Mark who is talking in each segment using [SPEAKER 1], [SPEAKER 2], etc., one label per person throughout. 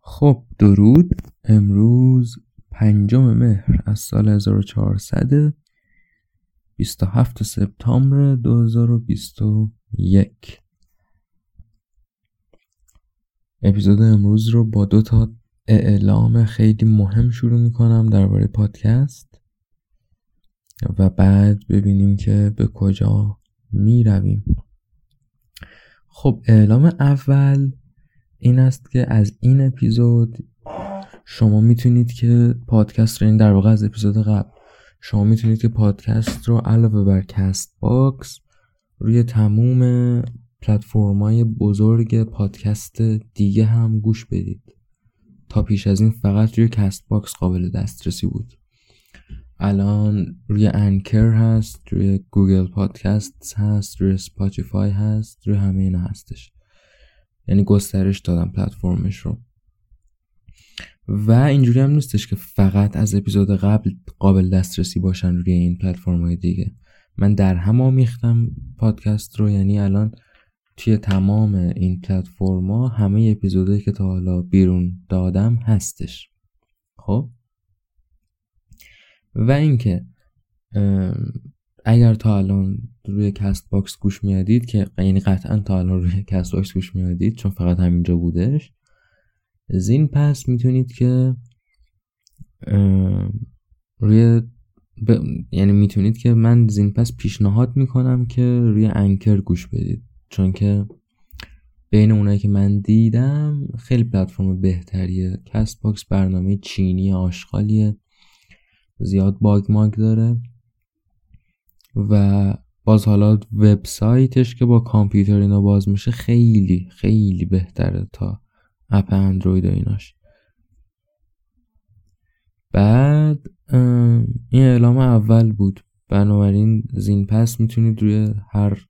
[SPEAKER 1] خب درود. امروز پنجم مهر از سال 1400 27 سپتامبر 2021 اپیزود امروز رو با دو تا اعلام خیلی مهم شروع می‌کنم درباره پادکست و بعد ببینیم که به کجا می رویم خب اعلام اول این است که از این اپیزود شما می‌تونید که پادکست رو این در واقع از اپیزود قبل شما می‌تونید که پادکست رو علاوه بر Castbox روی تموم پلتفرم‌های بزرگ پادکست دیگه هم گوش بدید. تا پیش از این فقط روی Castbox قابل دسترسی بود. الان روی Anchor هست روی Google Podcast هست روی Spotify هست روی همه اینا هستش. یعنی گسترش دادم پلتفرمش رو. و اینجوری هم نیستش که فقط از اپیزود قبل قابل دسترسی باشن روی این پلتفرم های دیگه. من در هم آمیختم پادکست رو یعنی الان توی تمام این پلتفرما همه اپیزودهایی که تا حالا بیرون دادم هستش. خب؟ و اینکه اگر تا الان روی Castbox گوش میادید که یعنی قطعا تا الان روی Castbox گوش میادید چون فقط همینجا بودش زین پس می‌تونید که روی یعنی می‌تونید که من زین پس پیشنهاد می‌کنم که روی Anchor گوش بدید. چون که بین اونایی که من دیدم خیلی پلتفرم بهتریه. Castbox برنامه چینی آشغالیه. زیاد باگ ماگ داره. و باز حالا وبسایتش که با کامپیوتر اینا باز میشه خیلی خیلی بهتره تا اپ اندروید و ایناش. بعد این اعلام اول بود. بنابراین زین پس می‌تونید روی هر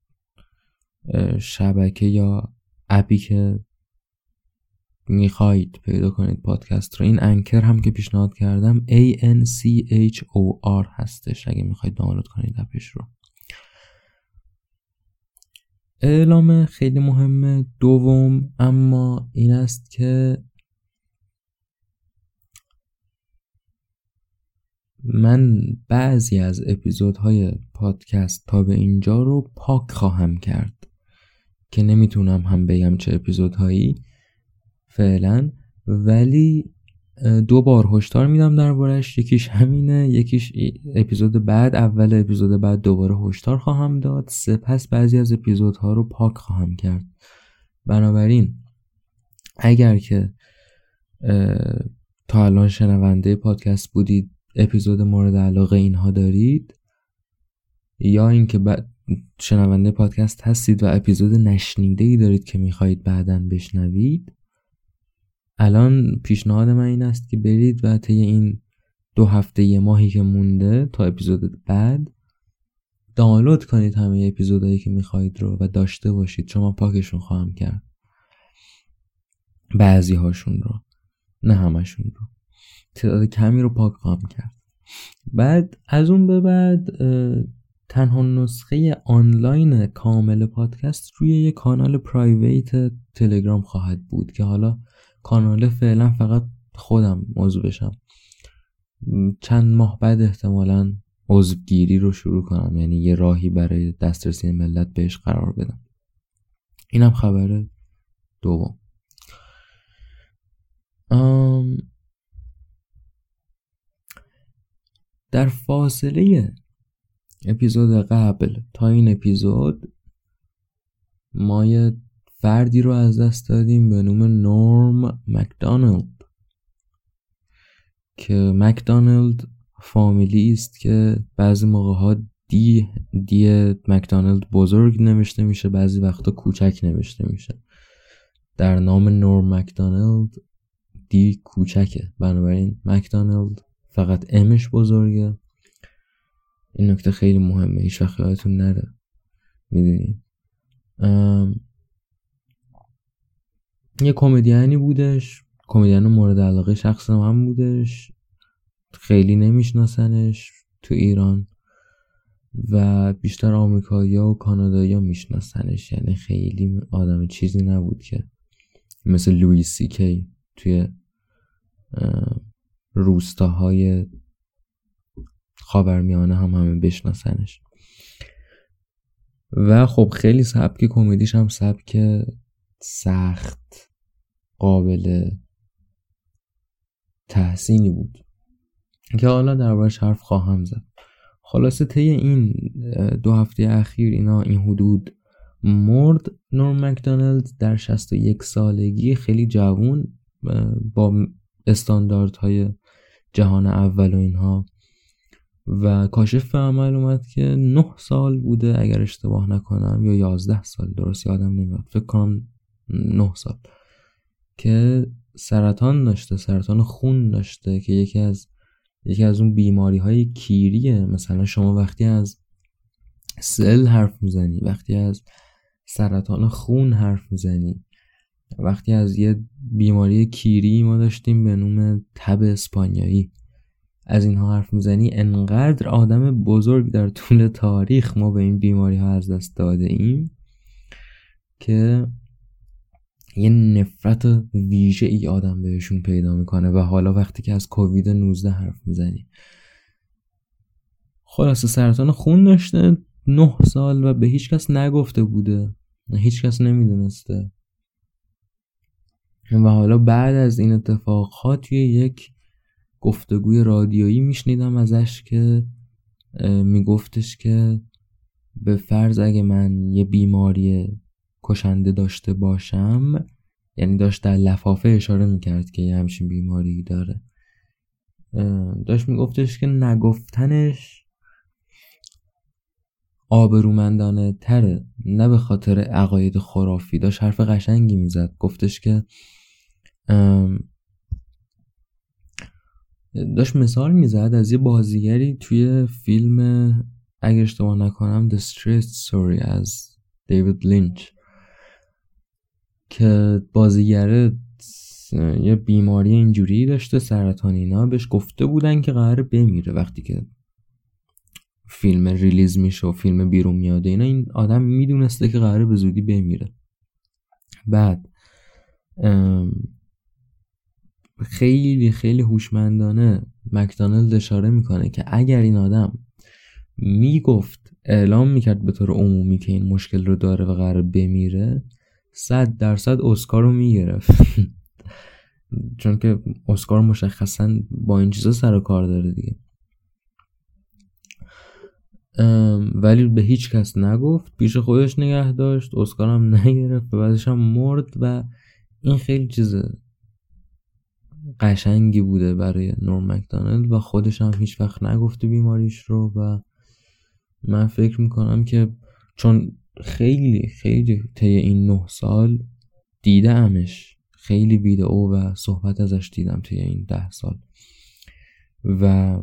[SPEAKER 1] شبکه یا اپی که می‌خواید پیدا کنید پادکست رو. این انکر هم که پیشنهاد کردم A N C H O R هستش. اگه می‌خواید دانلود کنید اپش رو. اعلام خیلی مهمه دوم اما این است که من بعضی از اپیزودهای پادکست تا به اینجا رو پاک خواهم کرد که نمی‌تونم هم بگم چه اپیزودهایی. فعلا. ولی دو بار هشدار میدم دربارش یکیش همینه یکیش اپیزود بعد اول اپیزود بعد دوباره هشدار خواهم داد. سپس بعضی از اپیزودها رو پاک خواهم کرد. بنابراین اگر که تا الان شنونده پادکست بودید اپیزود مورد علاقه اینها دارید یا اینکه شنونده پادکست هستید و اپیزود نشنیده ای دارید که می‌خواهید بعدا بشنوید الان پیشنهاد من این است که برید و طی این دو هفته یه ماهی که مونده تا اپیزود بعد دانلود کنید همه اپیزودهایی که می‌خواهید رو و داشته باشید. چون من پاکشون خواهم کرد. بعضی هاشون رو نه همشون رو. تعداد کمی رو پاک خواهم کرد. بعد از اون به بعد تنها نسخه آنلاین کامل پادکست روی یه کانال پرایویت تلگرام خواهد بود که حالا کانال فعلا فقط خودم موضوع بشم. چند ماه بعد احتمالا عضوگیری رو شروع کنم. یعنی یه راهی برای دسترسی ملت بهش قرار بدم. اینم خبر دوم. در فاصله اپیزود قبل تا این اپیزود ما یه فردی رو از دست دادیم به نام نورم مکدانلد. که مکدانلد فامیلی است که بعضی موقع ها دی دی مکدانلد بزرگ نوشته میشه بعضی وقتا کوچک نوشته میشه. در نام نورم مکدانلد دی کوچکه. بنابراین مکدانلد فقط امش بزرگه. این نکته خیلی مهمه هیچ وقت نره. می‌دونید یه کمدیانی بودش. کمدیان مورد علاقه شخص من بودش. خیلی نمیشناسنش تو ایران. و بیشتر آمریکایی و کانادایی ها یعنی خیلی آدم چیزی نبود که مثل لوی سی کی توی روستاهای خاورمیانه هم همه بشناسنش. و خب خیلی سبک کمدیش هم سبک سخت. قابل تحسینی بود. که حالا دربارش حرف خواهم زد. خلاصه طی این دو هفته اخیر اینا این حدود مرد نورم مکدونالد در 61 سالگی خیلی جوون با استانداردهای جهان اول و اینها. و کاشف به عمل اومد که نه سال بوده اگر اشتباه نکنم یا یازده سال درست یادم نمیاد. فکر کنم نه سال. که سرطان داشته سرطان خون داشته که یکی از یکی از اون بیماری های کیریه. مثلا شما وقتی از سل حرف می‌زنی وقتی از سرطان خون حرف می‌زنی وقتی از یه بیماری کیری ما داشتیم به نام تب اسپانیایی. از اینها حرف می‌زنی انقدر آدم بزرگ در طول تاریخ ما به این بیماری ها از دست داده ایم که یه نفرت ویژه ای آدم بهشون پیدا می‌کنه و حالا وقتی که از کووید 19 حرف می‌زنی خلاصه سرطان خون داشته نه سال و به هیچ کس نگفته بوده. هیچ کس نمی‌دونسته. و حالا بعد از این اتفاقات توی یک گفتگوی رادیویی میشنیدم ازش که میگفتش که به فرض اگه من یه بیماری کشنده داشته باشم یعنی داشت در لفافه اشاره می‌کرد که یه همچین بیماری داره. داشت میگفتش که نگفتنش آبرومندانه تره نه به خاطر عقاید خرافی. داشت حرف قشنگی می‌زد. گفتش که داشت مثال می‌زد از یه بازیگری توی فیلم اگر اشتباه نکنم The Straight Story از دیوید لینچ که بازیگره یه بیماری اینجوری داشته سرطان اینا بهش گفته بودن که قرار بمیره. وقتی که فیلم ریلیز میشه و فیلم بیرون میاده اینا این آدم می‌دونسته که قراره به زودی بمیره. بعد خیلی خیلی هوشمندانه مکدانلد اشاره می‌کنه که اگر این آدم می‌گفت اعلام می‌کرد به طور عمومی که این مشکل رو داره و قرار بمیره صد درصد اسکار رو می‌گرفت. چون که اسکار مشخصا با این چیزا سر کار داره دیگه. ولی به هیچ کس نگفت. پیش خودش نگه داشت. اسکار هم نگرفت. و بعدش هم مرد و این خیلی چیز قشنگی بوده برای نورم مکدانلد و خودش هم هیچ وقت نگفته بیماریش رو. و من فکر می‌کنم که چون خیلی خیلی طی این نه سال دیدمش. خیلی ویدئو و صحبت ازش دیدم طی این ده سال. و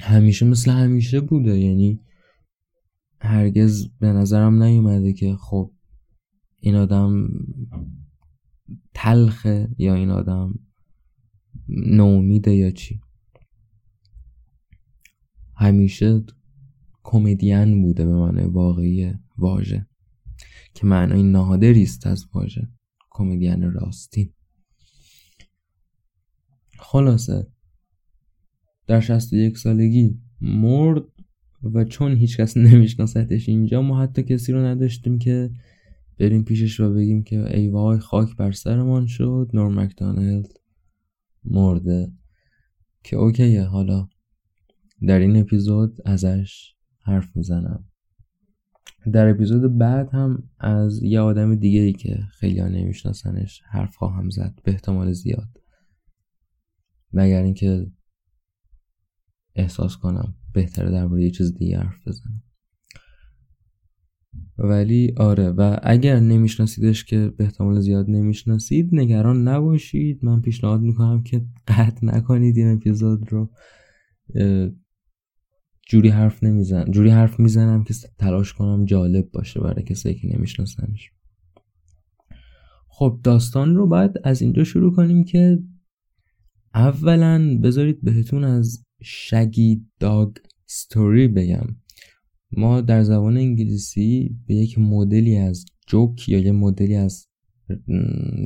[SPEAKER 1] همیشه مثل همیشه بوده. یعنی هرگز به نظرم نیومده که خب این آدم تلخه یا این آدم نومیده یا چی. همیشه کمدین بوده به معنای واقعی واژه که معنای نادری است از واژه کمدین راستین. خلاصه در 61 سالگی مرد و چون هیچکس نمیشناستش اینجا ما حتی کسی رو نداشتیم که بریم پیشش و بگیم که ای وای خاک بر سرمان شد. نور مکدانلد مرده. که اوکیه حالا در این اپیزود ازش حرف می‌زنم. در اپیزود بعد هم از یه آدم دیگه ای که خیلی ها نمیشناسنش حرف خواهم زد. به احتمال زیاد. مگر اینکه احساس کنم بهتره درباره یه چیز دیگه حرف بزنم. ولی آره و اگر نمیشناسیدش که به احتمال زیاد نمی‌شناسید نگران نباشید. من پیشنهاد می‌کنم که قطع نکنید این اپیزود رو. جوری حرف نمیزن جوری حرف می‌زنم که تلاش کنم جالب باشه برای کسایی که نمیشناسنش. خب داستان رو باید از اینجا شروع کنیم که اولا بذارید بهتون از شگی داگ ستوری بگم. ما در زبان انگلیسی به یک مدلی از جوک یا یه مدلی از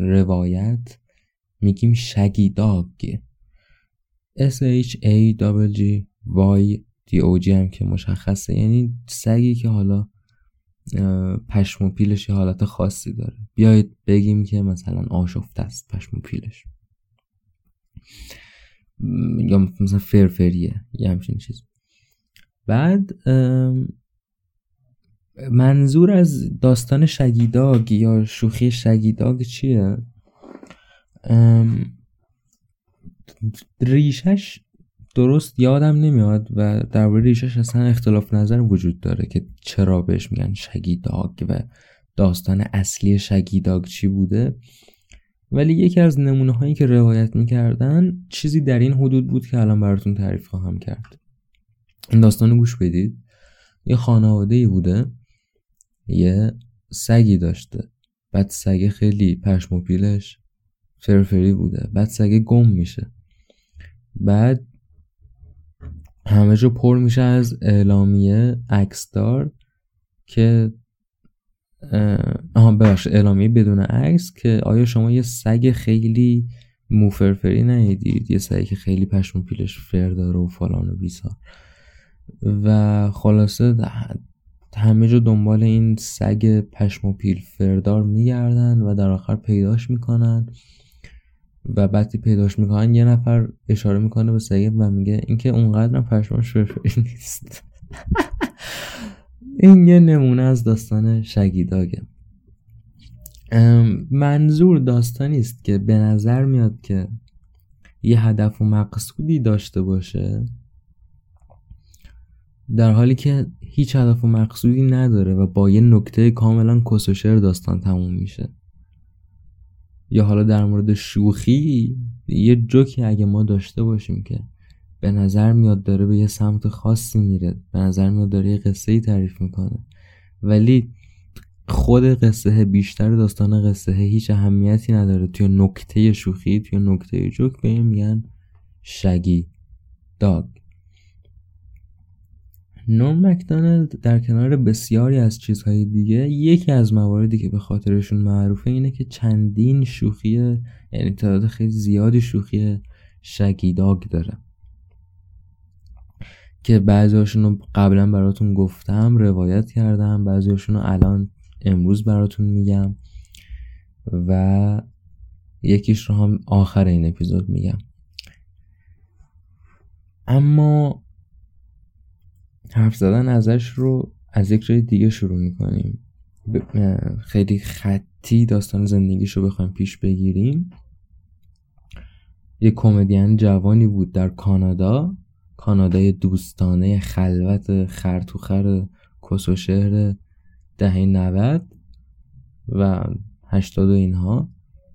[SPEAKER 1] روایت میگیم شگی داگ. S H A G Y O G هم که مشخصه. یعنی سگی که حالا پشم و پیلش یه حالت خاصی داره. بیایید بگیم که مثلا آشفته است پشم و پیلش. یا مثلا فرفریه یه همچین چیز. بعد منظور از داستان شگیداگ یا شوخی شگیداگ چیه؟ ریشش درست یادم نمیاد و درباره ریشش اصلا اختلاف نظر وجود داره که چرا بهش میگن شگیداگ و داستان اصلی شگیداگ چی بوده. ولی یکی از نمونه هایی که روایت می‌کردن چیزی در این حدود بود که الان براتون تعریف خواهم کرد. این داستان گوش بدید. یه خانواده بوده. یه سگی داشته. بعد سگ خیلی پشم و پیلش فرفری بوده. بعد سگ گم میشه. بعد همه جا پر میشه از اعلامیه عکسدار که آها ببخش اعلامیه بدون عکس که آیا شما یه سگ خیلی موفرفری ندیدید یه سگی که خیلی پشم پیلش فر داره و فلان و بیسا و خلاصه همه جا دنبال این سگ پشم و پیل فردار میگردن و در آخر پیداش می‌کنن. و بعدی پیداش می‌کنن یه نفر اشاره می‌کنه به سگه و میگه اینکه اونقدر پشماش فرفری نیست. این یه نمونه از داستان شگیداگه منظور داستانی است که به نظر میاد که یه هدف و مقصودی داشته باشه در حالی که هیچ هدف و مقصودی نداره و با یه نکته کاملا کسوشر داستان تموم میشه. یا حالا در مورد شوخی یه جوکی اگه ما داشته باشیم که به نظر میاد داره به یه سمت خاصی میره به نظر میاد داره یه قصه ای تعریف می‌کنه. ولی خود قصه بیشتر داستان قصه هیچ اهمیتی نداره. توی نکته شوخی توی نکته جوک به میگن شگی داگ نورم مکدانلد در کنار بسیاری از چیزهای دیگه یکی از مواردی که به خاطرشون معروفه اینه که چندین شوخی یعنی تعداد خیلی زیادی شوخی شگیداگ داره. که بعضیاشون رو قبلا براتون گفتم روایت کردم بعضیاشون رو الان امروز براتون میگم و یکیش رو هم آخر این اپیزود میگم. اما حرف زدن ازش رو از یک جای دیگه شروع می‌کنیم. خیلی خطی داستان زندگیش رو بخوایم پیش بگیریم. یک کمدین جوانی بود در کانادا. کانادای دوستانه خلوت خرتوخر کسو شهر دهه 90 و 80 و اینها.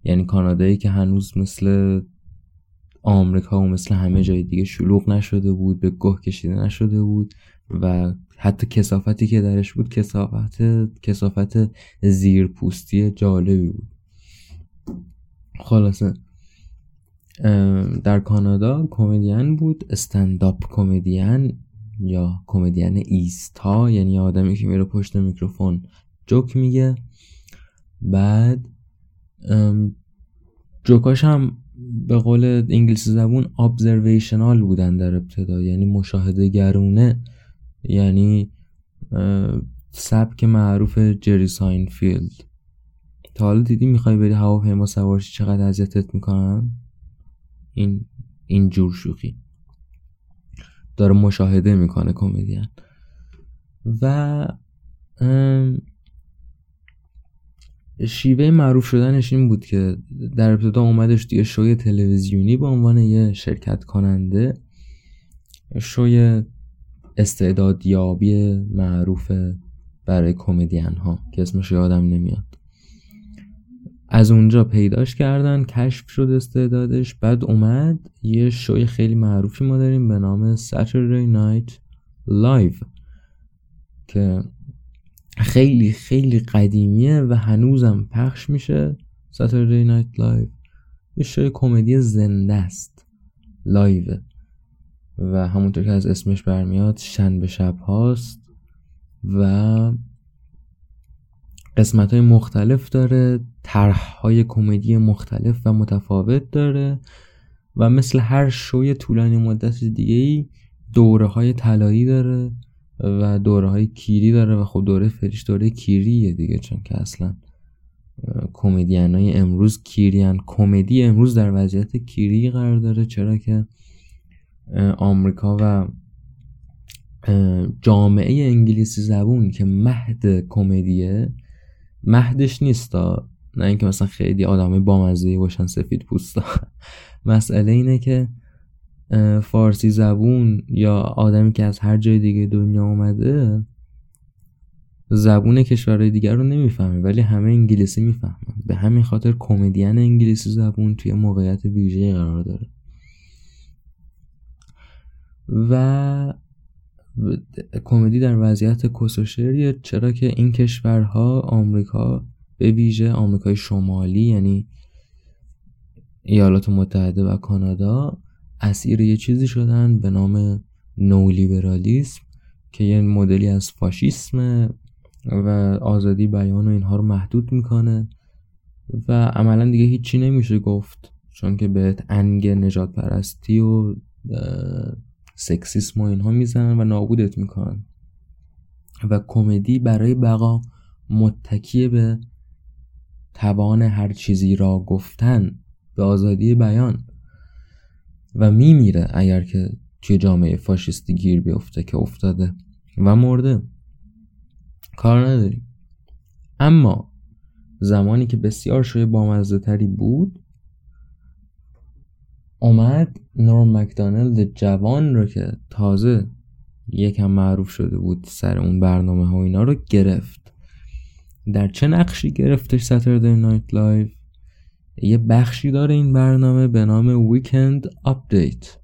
[SPEAKER 1] یعنی کانادایی که هنوز مثل آمریکا و مثل همه جای دیگه شلوغ نشده بود به گه کشیده نشده بود و حتی کسافتی که درش بود کسافت کسافت زیرپوستی جالبی بود. خلاصه در کانادا کمدین بود استنداپ کمدین یا کمدین ایستا یعنی آدمی که میره پشت میکروفون جوک میگه. بعد جوکاش هم به قول انگلیسی زبون ابزرویشنال بودن در ابتدا. یعنی مشاهده گرونه. یعنی سبک معروف جری ساینفیلد. تا حالا دیدی می‌خوای بری هواپیما سوارشی چقدر اذیتت می‌کنن؟ این این جور شوخی. داره مشاهده می‌کنه کمدین. و شیوه معروف شدنش این بود که در ابتدا اومدش توی شوی تلویزیونی به عنوان یه شرکت کننده شوی استعدادیابی معروف برای کمدین ها که اسمش یادم نمیاد. از اونجا پیداش کردن کشف شد استعدادش بعد اومد یه شوی خیلی معروفی ما داریم به نام Saturday Night Live که خیلی خیلی قدیمیه و هنوزم پخش میشه Saturday Night Live. یه شوی کمدی زنده است live و همونطور که از اسمش برمیاد شنبه شب هاست و قسمت های مختلف داره طرح های کمدی مختلف و متفاوت داره و مثل هر شوی طولانی مدت دیگه ای دوره های طلایی داره. و دوره های کیری داره و خب دوره فعلیش دوره کیریه دیگه چون که اصلا کمدین های امروز کیریان کمدی امروز در وضعیت کیری قرار داره چرا که آمریکا و جامعه انگلیسی زبون که مهد کمدیه مهدش نیستا. نه اینکه مثلا خیلی آدمای بامزه باشن سفید پوستا. مسئله اینه که فارسی زبون یا آدمی که از هر جای دیگه دنیا اومده زبون کشورهای دیگر رو نمی‌فهمه ولی همه انگلیسی می‌فهمن. به همین خاطر کمدین انگلیسی زبون توی موقعیت ویژه قرار داره. و کمدی در وضعیت کسوشریه چرا که این کشورها آمریکا به ویژه آمریکای شمالی یعنی ایالات متحده و کانادا اسیر یه چیزی شدن به نام نولیبرالیسم که یه مدلی از فاشیسم و آزادی بیان و اینها رو محدود می‌کنه. و عملا دیگه هیچی نمیشه گفت چون که بهت انگ نجات پرستی و سکسیسم و اینها می‌زنن و نابودت می‌کنن. و کمدی برای بقا متکی به توان هر چیزی را گفتن به آزادی بیان. و میمیره اگر که توی جامعه فاشیستی گیر بیفته که افتاده و مرده. کار نداریم. اما زمانی که بسیار شوی بامزه تری بود اومد نورم مکدانلد جوان رو که تازه یکم معروف شده بود سر اون برنامه ها اینا رو گرفت. در چه نقشی گرفتش Saturday Night Live یه بخشی داره این برنامه به نام ویکند آپدیت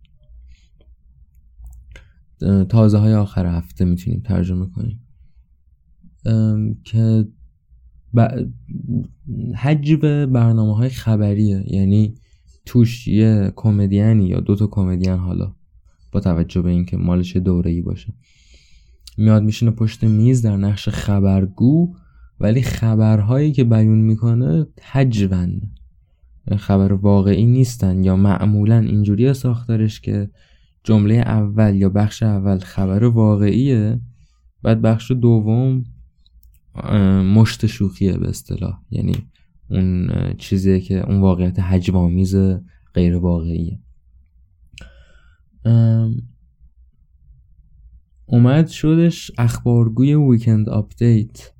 [SPEAKER 1] تازه های آخر هفته می‌تونیم ترجمه کنیم. که حجب برنامه های خبریه یعنی توش یه کمدیانی یا دوتا کمدین حالا با توجه به اینکه مالش دوره ای باشه. میاد میشینه پشت میز در نقش خبرگو ولی خبرهایی که بیون می‌کنه حجون خبر واقعی نیستن یا معمولا اینجوری ساختارش که جمله اول یا بخش اول خبر واقعیه بعد بخش دوم مشت شوخیه به اصطلاح. یعنی اون چیزیه که اون واقعیت حجوامیز غیر واقعیه. اومد شدش اخبارگوی ویکند آپدیت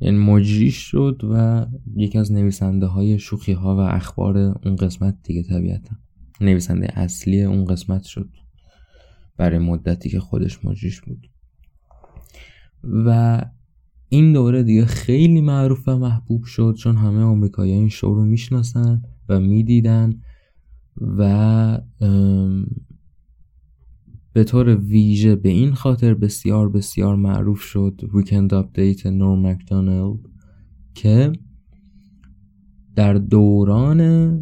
[SPEAKER 1] یعنی مجریش شد و یکی از نویسنده های شوخی ها و اخبار اون قسمت دیگه طبیعتا. نویسنده اصلی اون قسمت شد. برای مدتی که خودش مجریش بود. و این دوره دیگه خیلی معروف و محبوب شد چون همه آمریکایی این شو رو می‌شناسن و می‌دیدن و به طور ویژه به این خاطر بسیار بسیار معروف شد Weekend Update نورم مکدونالد که در دوران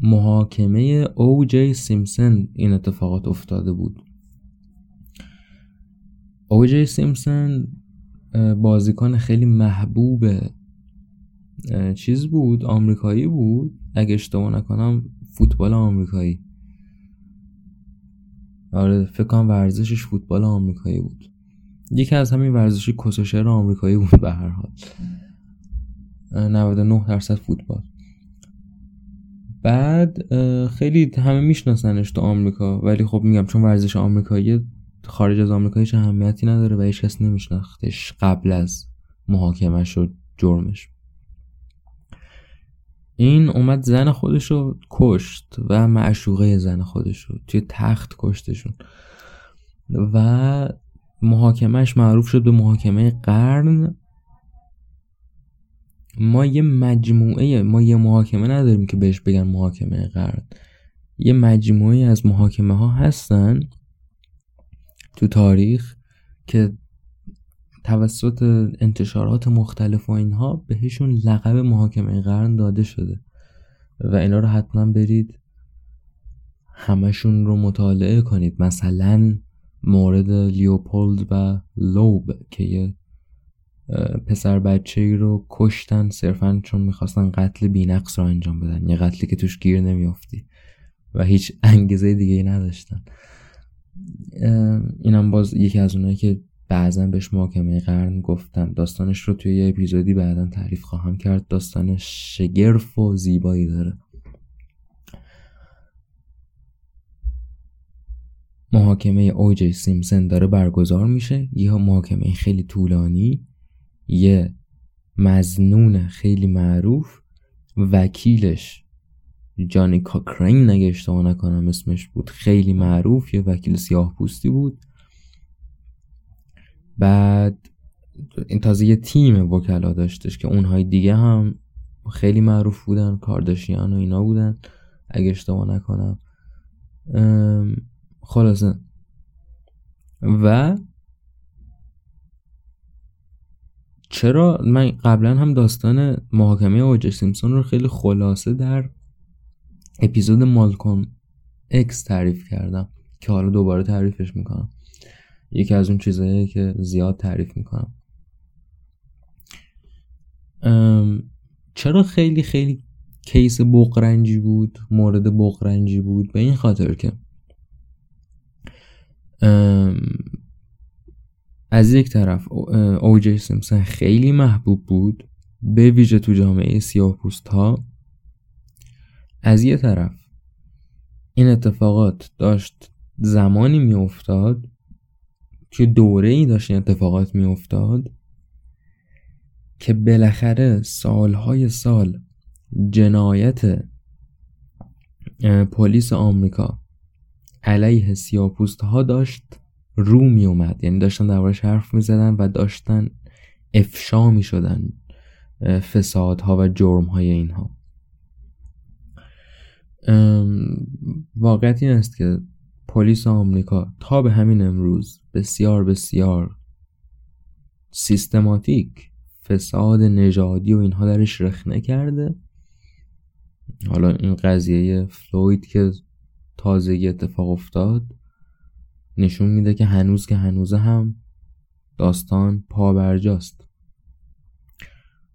[SPEAKER 1] محاکمه او جی سیمسن این اتفاقات افتاده بود. او جی سیمسن بازیکن خیلی محبوب چیز بود آمریکایی بود. اگه اشتباه نکنم فوتبال آمریکایی. آره فکر کنم ورزشش فوتبال آمریکایی بود. یکی از همین ورزشی کسوشر آمریکایی بود به هر حال. 99 درصد فوتبال. بعد خیلی همه میشناسنش تو آمریکا ولی خب میگم چون ورزش آمریکایی خارج از آمریکا هیچ اهمیتی نداره و هیچ کس نمیشناختش قبل از محاکمش و جرمش. این اومد زن خودش رو کشت و معشوقه زن خودش رو توی تخت کشتشون. و محاکمش معروف شد به محاکمه قرن. ما یه مجموعه ما یه محاکمه نداریم که بهش بگن محاکمه قرن. یه مجموعه از محاکمه ها هستن تو تاریخ که توسط انتشارات مختلف و اینها بهشون لقب محاکمه قرن داده شده. و اینا رو حتما برید همشون رو مطالعه کنید. مثلا مورد لیوپولد و لوب که یه پسر بچه ای رو کشتن صرفا چون می‌خواستن قتل بینقص رو انجام بدن. یه قتلی که توش گیر نمیافتی و هیچ انگیزه دیگه ای نداشتن اینم باز یکی از اونایی که بعضا بهش محاکمه قرن گفتم. داستانش رو توی یه اپیزودی بعدا تعریف خواهم کرد. داستان شگرف و زیبایی داره. محاکمه اوجی سیمسن داره برگزار میشه. یه محاکمه خیلی طولانی. یه مزنون خیلی معروف. وکیلش جانی کاکرین نگه اشتباه نکنم اسمش بود خیلی معروف. یه وکیل سیاه پوستی بود. بعد این تازه یه تیم وکلا داشتش که اونهای دیگه هم خیلی معروف بودن کارداشیان و اینا بودن اگه اشتباه نکنم. خلاصه. و چرا؟ من قبلا هم داستان محاکمه اوج سیمسون رو خیلی خلاصه در اپیزود مالکوم اکس تعریف کردم که حالا دوباره تعریفش می‌کنم. یکی از اون چیزهایی که زیاد تعریف می‌کنم. چرا خیلی خیلی کیس بقرنجی بود مورد بقرنجی بود؟ به این خاطر که از یک طرف اوجی سیمسن خیلی محبوب بود به ویژه تو جامعه سیاه پوست ها از یه طرف این اتفاقات داشت زمانی می افتاد که دوره ای داشت این اتفاقات می افتاد که بالاخره سالهای سال جنایت پلیس آمریکا علیه سیاپوست ها داشت رو می اومد یعنی داشتن دربارش حرف می زدن و داشتن افشا می شدن فسادها و جرم های اینها واقعیت این است که پلیس آمریکا تا به همین امروز بسیار بسیار سیستماتیک فساد نژادی و اینها درش رخنه کرده حالا این قضیه فلوید که تازگی اتفاق افتاد نشون میده که هنوز که هنوزه هم داستان پابرجاست.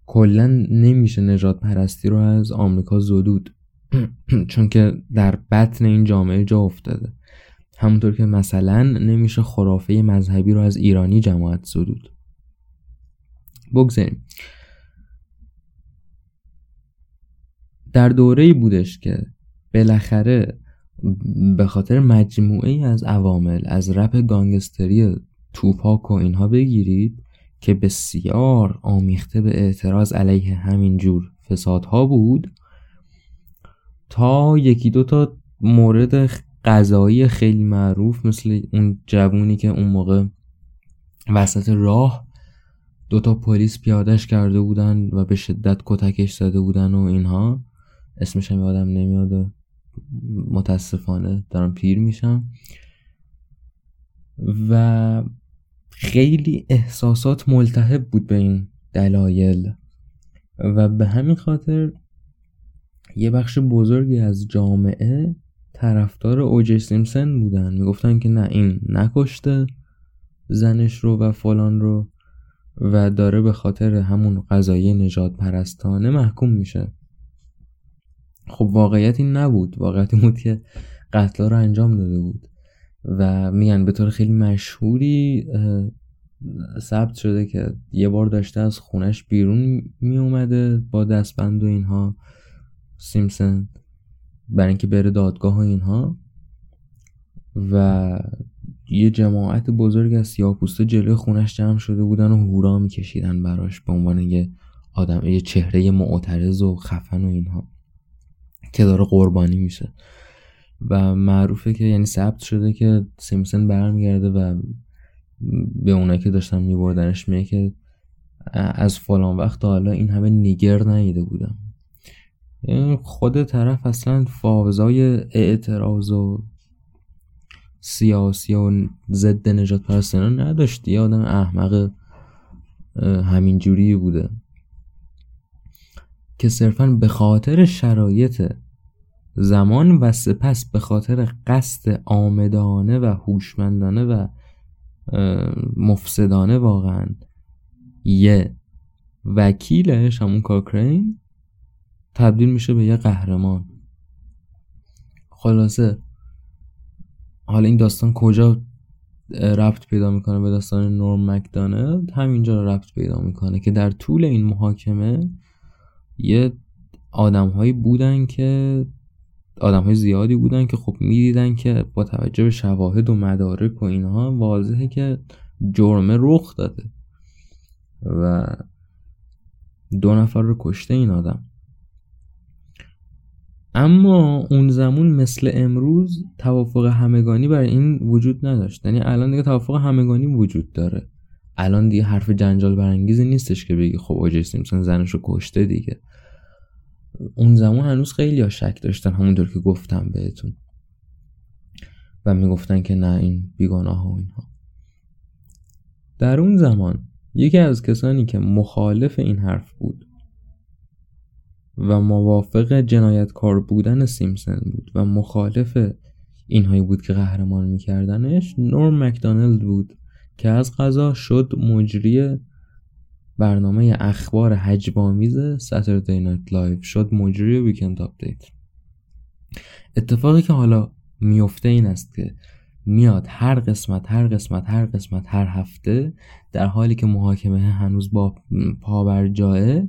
[SPEAKER 1] کلا نمیشه نجات پرستی رو از آمریکا زدود. چون که در بطن این جامعه جا افتاده. همونطور که مثلا نمیشه خرافه مذهبی رو از ایرانی جماعت زدود بگذاریم. در دوره بودش که بالاخره به خاطر مجموعه ای از عوامل از رپ گانگستری توپاک و اینها بگیرید که بسیار آمیخته به اعتراض علیه همین جور فسادها بود تا یکی دو تا مورد قضایی خیلی معروف مثل اون جوونی که اون موقع وسط راه دوتا پلیس پیادش کرده بودن و به شدت کتکش زده بودن و اینها. اسمش هم یادم نمیاد متاسفانه دارم پیر میشم. و خیلی احساسات ملتهب بود به این دلایل. و به همین خاطر یه بخش بزرگی از جامعه طرفدار اوجی سیمسن بودن. می‌گفتن که نه این نکشته زنش رو و فلان رو و داره به خاطر همون قضایی نجات پرستانه محکوم میشه. خب واقعیت این نبود. واقعیت این بود که قتلا رو انجام داده بود و میگن به طور خیلی مشهوری ثبت شده که یه بار داشته از خونش بیرون می اومده با دستبند و اینها. سیمسن برای اینکه بره دادگاه و اینها. و یه جماعت بزرگ از سیاپوسته جلوی خونش جمع شده بودن و هورا میکشیدن براش به عنوان یه آدم یه چهره معترض و خفن و اینها. که داره قربانی میشه. و معروفه که یعنی ثبت شده که سیمسن برمیگرده و به اونایی که داشتن میبردنش میگه که از فلان وقت حالا این همه نیگر نیده بودم. خود طرف اصلا فاوزای اعتراض و سیاسی و ضد نجات پرستانه نداشت یه آدم احمق همینجوری بوده. که صرفا به خاطر شرایط زمان و سپس به خاطر قصد آمدانه و هوشمندانه و مفسدانه واقعا یه وکیلش همون کاکرین تبدیل میشه به یه قهرمان. خلاصه حالا این داستان کجا ربط پیدا می‌کنه به داستان نورم مکدانلد همینجا ربط پیدا می‌کنه که در طول این محاکمه یه آدم هایی بودن که آدم های زیادی بودن که خب می‌دیدن که با توجه به شواهد و مدارک و اینها واضحه که جرمه رخ داده و دو نفر رو کشته این آدم. اما اون زمان مثل امروز توافق همگانی برای این وجود نداشت. یعنی الان دیگه توافق همگانی وجود داره. الان دیگه حرف جنجال برانگیزی نیستش که بگی خب اوجی سیمسون زنشو کشته دیگه. اون زمان هنوز خیلی ها شک داشتن همونطور که گفتم بهتون. و می‌گفتن که نه این بیگناه و اینها. در اون زمان یکی از کسانی که مخالف این حرف بود و موافق جنایتکار بودن سیمسن بود و مخالف اینهایی بود که قهرمان میکردنش نورم مکدانلد بود که از قضا شد مجری برنامه اخبار هجوآمیز Saturday Night Live شد مجری Weekend Update اتفاقی که حالا میفته این است که میاد هر قسمت هر قسمت هر قسمت هر هفته در حالی که محاکمه هنوز با پا بر جایه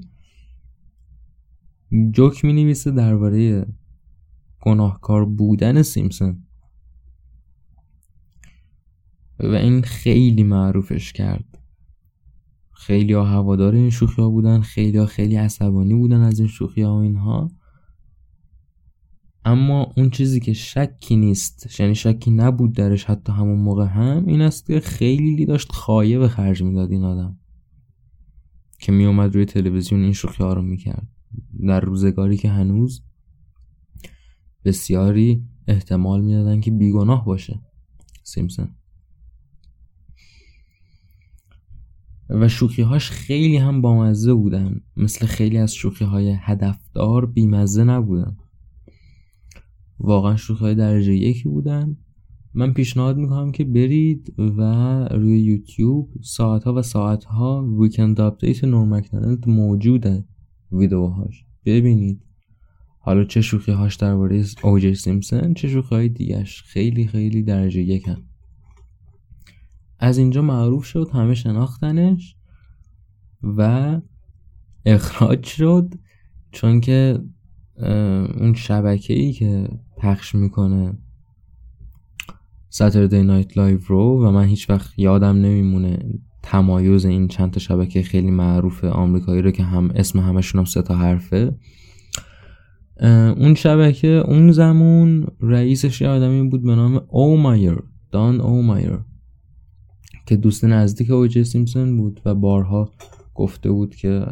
[SPEAKER 1] جوک می نویسه درباره گناهکار بودن سیمسون. و این خیلی معروفش کرد. خیلی ها هوادار این شوخی ها بودن خیلی ها خیلی عصبانی بودن از این شوخی ها و اینها. اما اون چیزی که شکی نیست یعنی شکی نبود درش حتی همون موقع هم این است که خیلی داشت خایه به خرج می‌داد این آدم که می اومد روی تلویزیون این شوخی ها رو می‌کرد. در روزگاری که هنوز بسیاری احتمال می‌دادن که بیگناه باشه سیمسن و شوخیهاش خیلی هم بامزه بودن. مثل خیلی از شوخی های هدفدار بیمزه نبودن. واقعا شوخی های درجه یکی بودن. من پیشنهاد می‌کنم که برید و روی یوتیوب ساعت ها و ساعت ها Weekend Update نورم مکدانلد موجوده. ویدیوهاش ببینید. حالا چه شوخی هاش درباره اوجی سیمسن چه شوخی های دیگش خیلی خیلی درجه یکن از اینجا معروف شد همه شناختنش و اخراج شد. چون که اون شبکه ای که پخش می‌کنه Saturday Night Live رو و من هیچ وقت یادم نمیمونه تمایز این چند تا شبکه خیلی معروف آمریکایی رو که هم اسم همشون هم سه تا حرفه. اون شبکه اون زمان رئیسش یه آدمی بود به نام اولمایر دان اولمایر که دوست نزدیک اوجی سیمسون بود و بارها گفته بود که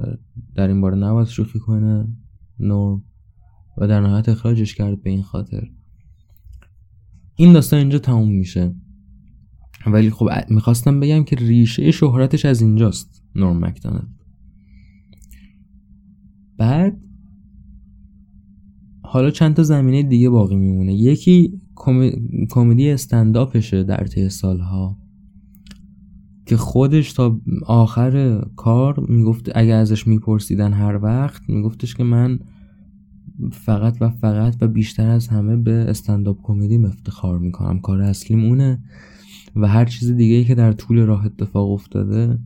[SPEAKER 1] در این باره نباید شوخی کنه نورم و در نهایت اخراجش کرد به این خاطر. این داستان اینجا تموم میشه. ولی خب می‌خواستم بگم که ریشه شهرتش از اینجاست نورم مکدانلد بعد حالا چند تا زمینه دیگه باقی میمونه. یکی کمدی استنداپشه در طی سالها که خودش تا آخر کار می‌گفت اگر ازش میپرسیدن هر وقت میگفتش که من فقط و فقط و بیشتر از همه به استنداپ کمدی افتخار می‌کنم. کار اصلیم اونه. و هر چیز دیگه ای که در طول راه اتفاق افتاده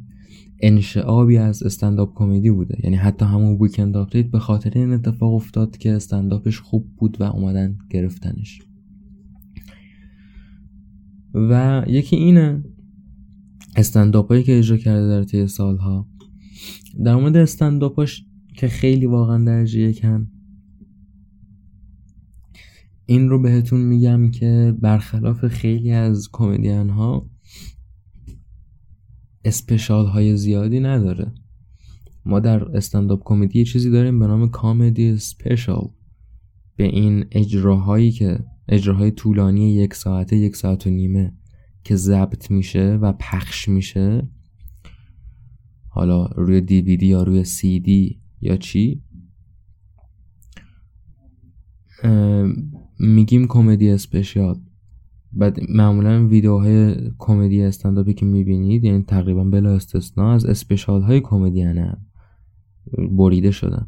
[SPEAKER 1] انشعابی از استنداپ کمدی بوده. یعنی حتی همون Weekend Update به خاطر این اتفاق افتاد که استنداپش خوب بود و اومدن گرفتنش. و یکی اینه استنداپایی که اجرا کرده در طی سالها. در مورد استنداپاش که خیلی واقعا درجه یکن این رو بهتون میگم که برخلاف خیلی از کمدین ها اسپشال های زیادی نداره. ما در استنداپ کمدی چیزی داریم به نام کامدی اسپشال. به این اجراهایی که اجراهای طولانی یک ساعته یک ساعت و نیمه که ضبط میشه و پخش میشه. حالا روی دی یا روی سی دی یا چی؟ میگیم کمدی اسپشیال. بعد معمولا ویدیوهای کمدی استنداپی که می‌بینید یعنی تقریبا بلا استثنا از اسپشال های کمدی بریده شدن.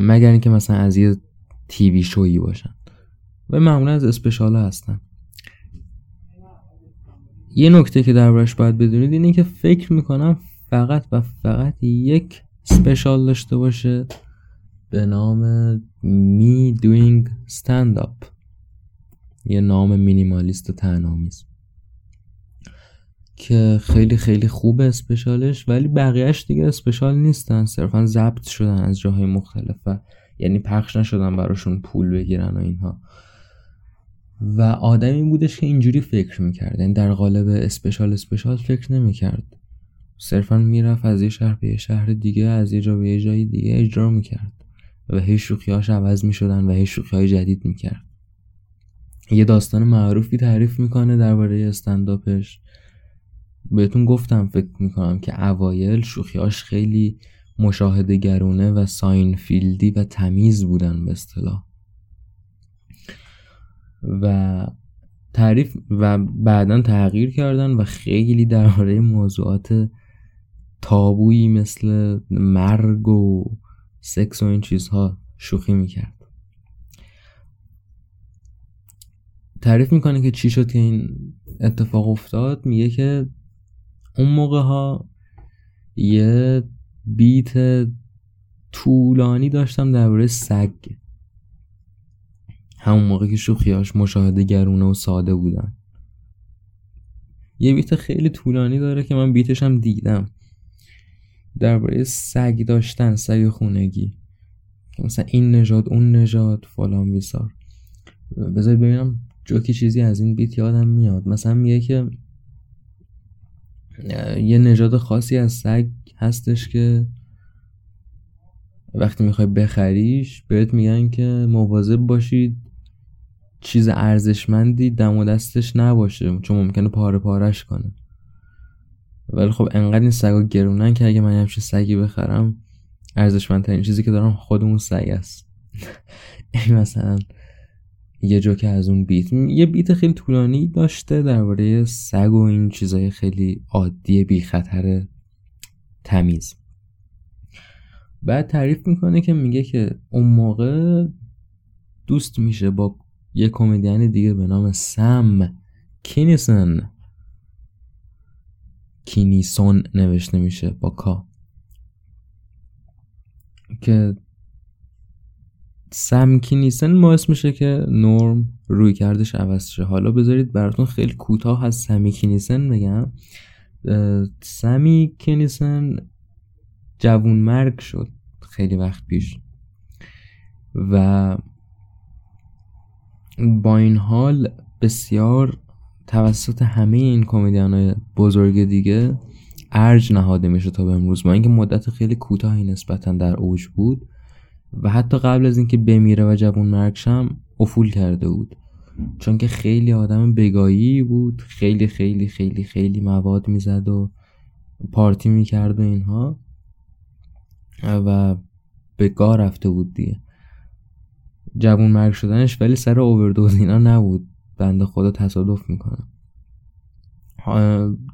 [SPEAKER 1] مگر اینکه مثلا از یه تیوی شویی باشن. و معمولا از اسپشال ها هستن. یه نکته که دربارش باید بدونید اینه که فکر می‌کنم فقط و فقط یک سپشال داشته باشه به نام می دوینگ stand up. یه نام مینیمالیست و تنامیز که خیلی خیلی خوبه اسپشالش ولی بقیهش دیگه اسپشال نیستن. صرفا ضبط شدن از جاهای مختلف و یعنی پخش نشدن براشون پول بگیرن و اینها. و آدمی بودش که اینجوری فکر می‌کرد. یعنی در قالب اسپشال اسپشال فکر نمی‌کرد. صرفا می‌رفت از یه شهر به یه شهر دیگه از یه جا به یه جای دیگه اجرا می‌کرد. و هی شوخیاش عوض می‌شدن و هی شوخی جدید می‌کرد. یه داستان معروفی تعریف می‌کنه درباره استنداپش. بهتون گفتم فکر می‌کنم که اوایل شوخیاش خیلی مشاهده گرونه و ساینفیلدی و تمیز بودن به اصطلاح. و تعریف و بعدا تغییر کردن و خیلی درباره موضوعات تابویی مثل مرگ و سکس و این چیزها شوخی می‌کرد. تعریف می‌کنه که چی شد که این اتفاق افتاد. میگه که اون موقع ها یه بیت طولانی داشتم درباره سگ. همون موقع که شوخیاش مشاهده گرونه و ساده بودن. یه بیت خیلی طولانی داره که من بیتش هم دیدم. درباره سگ داشتن سگ خونگی. مثلا این نژاد اون نژاد فلان بیسار. بذارید ببینم جوکی چیزی از این بیت یادم میاد. مثلا میگه که یه نژاد خاصی از سگ هستش که وقتی می‌خوای بخریش بهت میگن که مواظب باشید چیز ارزشمندی دم و دستش نباشه چون ممکنه پاره پارش کنه. ولی خب انقدر این سگا گرونن که اگه من همچین سگی بخرم ارزشمندترین چیزی که دارم خودمون سگ است. این مثلا یه جو که از اون بیت. یه بیت خیلی طولانی داشته درباره سگ و این چیزای خیلی عادی بی خطر تمیز. بعد تعریف می‌کنه که میگه که اون موقع دوست میشه با یه کمدین دیگه به نام سم کینیسن. کینیسون نوشته میشه با کا. که سم کینیسن باعث میشه که نرم روی کردش عوض شه. حالا بذارید براتون خیلی کوتاه از سمی کینیسن بگم. سمی کینیسن جوون مرگ شد خیلی وقت پیش. و با این حال بسیار توسط همه این کمدین بزرگ دیگه ارج نهاده میشه تا به امروز. با اینکه مدت خیلی کوتاهی نسبتا در اوج بود و حتی قبل از اینکه بمیره و جوون مرگشم افول کرده بود. چون که خیلی آدم بگایی بود خیلی خیلی خیلی خیلی مواد می‌زد و پارتی می‌کرد و اینها. و به گاه رفته بود دیگه. جوون مرگ شدنش ولی سر اووردوز اینا نبود. بنده خدا تصادف می‌کنم.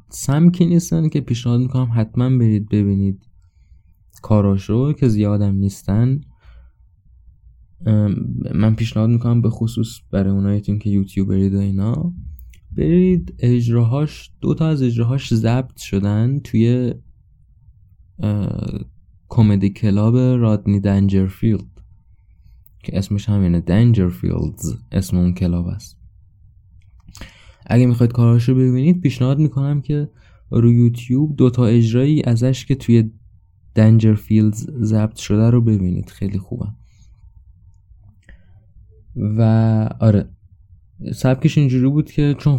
[SPEAKER 1] سم کینیسن که پیشنهاد می‌کنم حتما برید ببینید کاراشو که زیادم نیستن. من پیشنهاد می‌کنم به خصوص برای اونایتون که یوتیوبرید و اینا برید اجراهاش دو تا از اجراهاش ضبط شدن توی comedy club رادنی دنجرفیلد که اسمش همینه دنجرفیلدز اسم اون کلاب است. اگه می‌خواید کاراشو ببینید پیشنهاد می‌کنم که رو یوتیوب دوتا اجرایی ازش که توی دنجرفیلدز ضبط شده رو ببینید. خیلی خوبه. و آره سبکش اینجوری بود که چون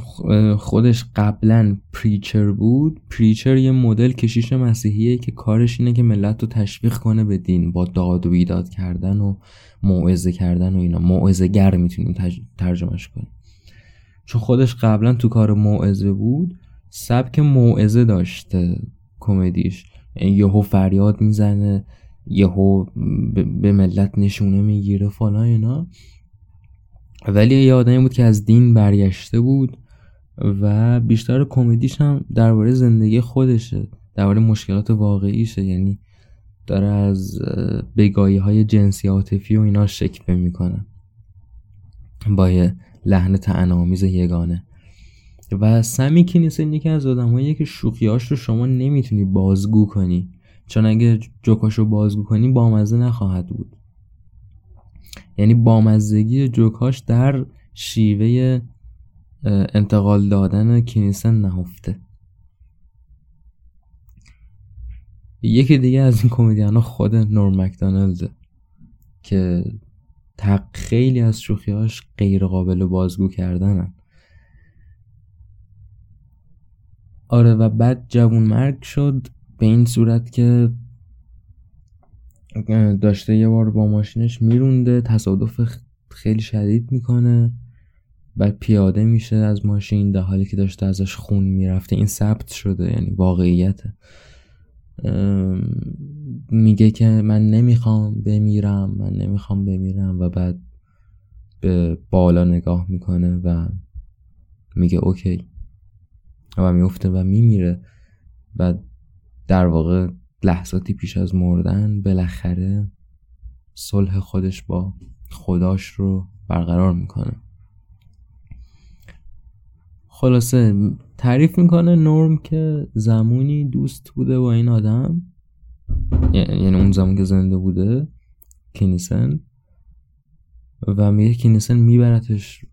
[SPEAKER 1] خودش قبلا preacher بود preacher یه مدل کشیش مسیحیه که کارش اینه که ملت رو تشویق کنه به دین با داد و بیداد کردن و موعظه کردن و اینا. موعظه گر می‌تونیم ترجمهش کنیم. چون خودش قبلا تو کار موعظه بود سبک موعظه داشته کمدیش. یعنی یهو فریاد می‌زنه یهو به ملت نشونه می‌گیره فلان اینا. ولی یه آدمی بود که از دین برگشته بود و بیشتر کمدیش هم درباره زندگی خودشه درباره مشکلات واقعیشه. یعنی داره از بگاهی های جنسی عاطفی و اینا شکل می‌کنه. با یه لحن تعنامیز یگانه. و سمی کینیسن یکی از آدمایی که شوخیاش رو شما نمی‌تونی بازگو کنی. چون اگه جوکاش رو بازگو کنی بامزه نخواهد بود. یعنی بامزگی جوکاش در شیوه انتقال دادن کینیسن نهفته. یکی دیگه از این کمدین ها خود نور مکدانلده که تق خیلی از شوخیاش غیر قابل بازگو کردنن. آره و بعد جوون مرگ شد به این صورت که داشته یه بار با ماشینش میرونده تصادف خیلی شدید می‌کنه بعد پیاده میشه از ماشین در حالی که داشته ازش خون می‌رفته. این ثبت شده یعنی واقعیته. میگه که من نمی‌خوام بمیرم من نمی‌خوام بمیرم و بعد به بالا نگاه می‌کنه و میگه اوکی. و میفته و میمیره و در واقع لحظاتی پیش از مردن بالاخره صلح خودش با خداش رو برقرار می‌کنه. خلاصه تعریف می‌کنه نرم که زمانی دوست بوده با این آدم. یعنی اون زمان که زنده بوده کینیسن. و میگه کینیسن میبرتش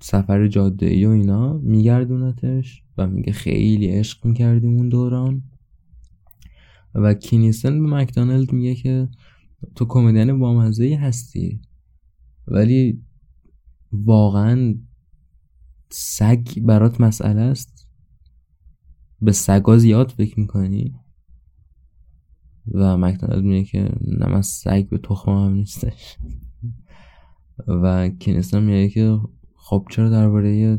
[SPEAKER 1] سفر جاده ای و اینا میگردونتش و میگه خیلی عشق می‌کردیم اون دوران. و کینیسن به مکدانلد میگه که تو کمدین بامزه هستی ولی واقعا سگ برات مسئله است؟ به سگا زیاد فکر می‌کنی؟ و مکدانلد میگه که نه من سگ به تخمم هم نیستش. و کینیسن میگه که خب چرا درباره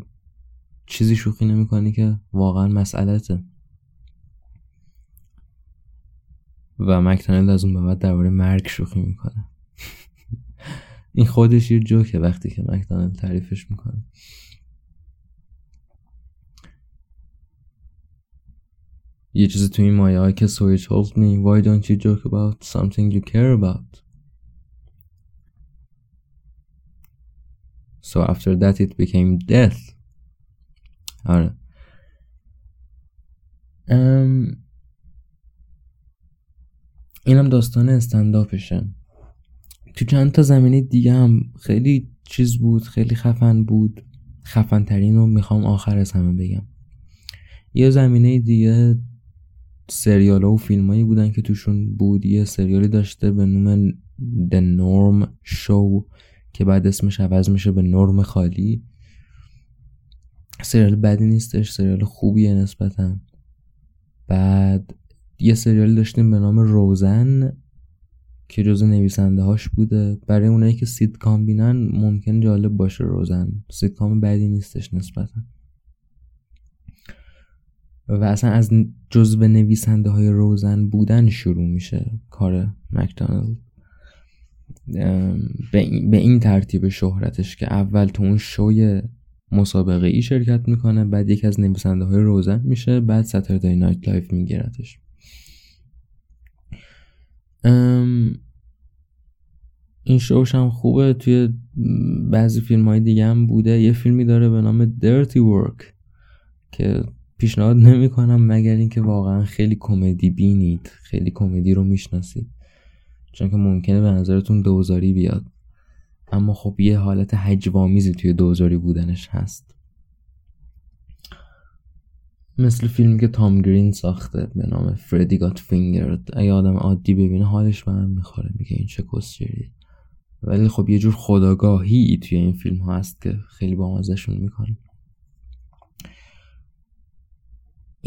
[SPEAKER 1] چیزی شوخی نمی‌کنی که واقعا مسئلته و مکتانل از اون به بعد درباره مرگ شوخی می‌کنه. این خودش یه جوکه وقتی که مکدانل تعریفش می‌کنه. یه چیزی تو این مایه های که so told me why don't you joke about something you care about? So after that it became death. آره. ام... اینم داستان استنداپشه. تو چند تا زمینه دیگه هم خیلی چیز بود خیلی خفن بود. خفن ترین رو می‌خوام آخر از همه بگم. یه زمینه دیگه سریال و فیلم هایی بودن که توشون بود. یه سریالی داشته به نوم The Norm Show که بعد اسمش عوض میشه به نرم خالی. سریال بدی نیستش سریال خوبیه نسبتا. بعد یه سریال داشتیم به نام روزن که جز نویسنده هاش بوده. برای اونایی که سیدکام بینن ممکن جالب باشه روزن سیدکام بدی نیستش نسبتا. و اصلا از جزو نویسنده های روزن بودن شروع میشه کار مکدانلد به این ترتیب شهرتش که اول تو اون شوی مسابقه ای شرکت می‌کنه بعد یکی از نویسنده های روزن میشه بعد Saturday Night Live میگیرتش این شوش هم خوبه. توی بعضی فیلم های دیگه هم بوده. یه فیلمی داره به نام Dirty Work که پیشنهاد نمی کنم مگر اینکه واقعا خیلی کمدی بینید خیلی کمدی رو می‌شناسید. چون که ممکنه به نظرتون دوزاری بیاد. اما خب یه حالت هجوامیزی توی دوزاری بودنش هست. مثل فیلمی که تام گرین ساخته به نام فردی گات فینگرد. اگه آدم عادی ببینه حالش به هم می‌خوره میگه این چه کسچری ولی خب یه جور خداگاهی توی این فیلم هست که خیلی بامزشون می‌کنه.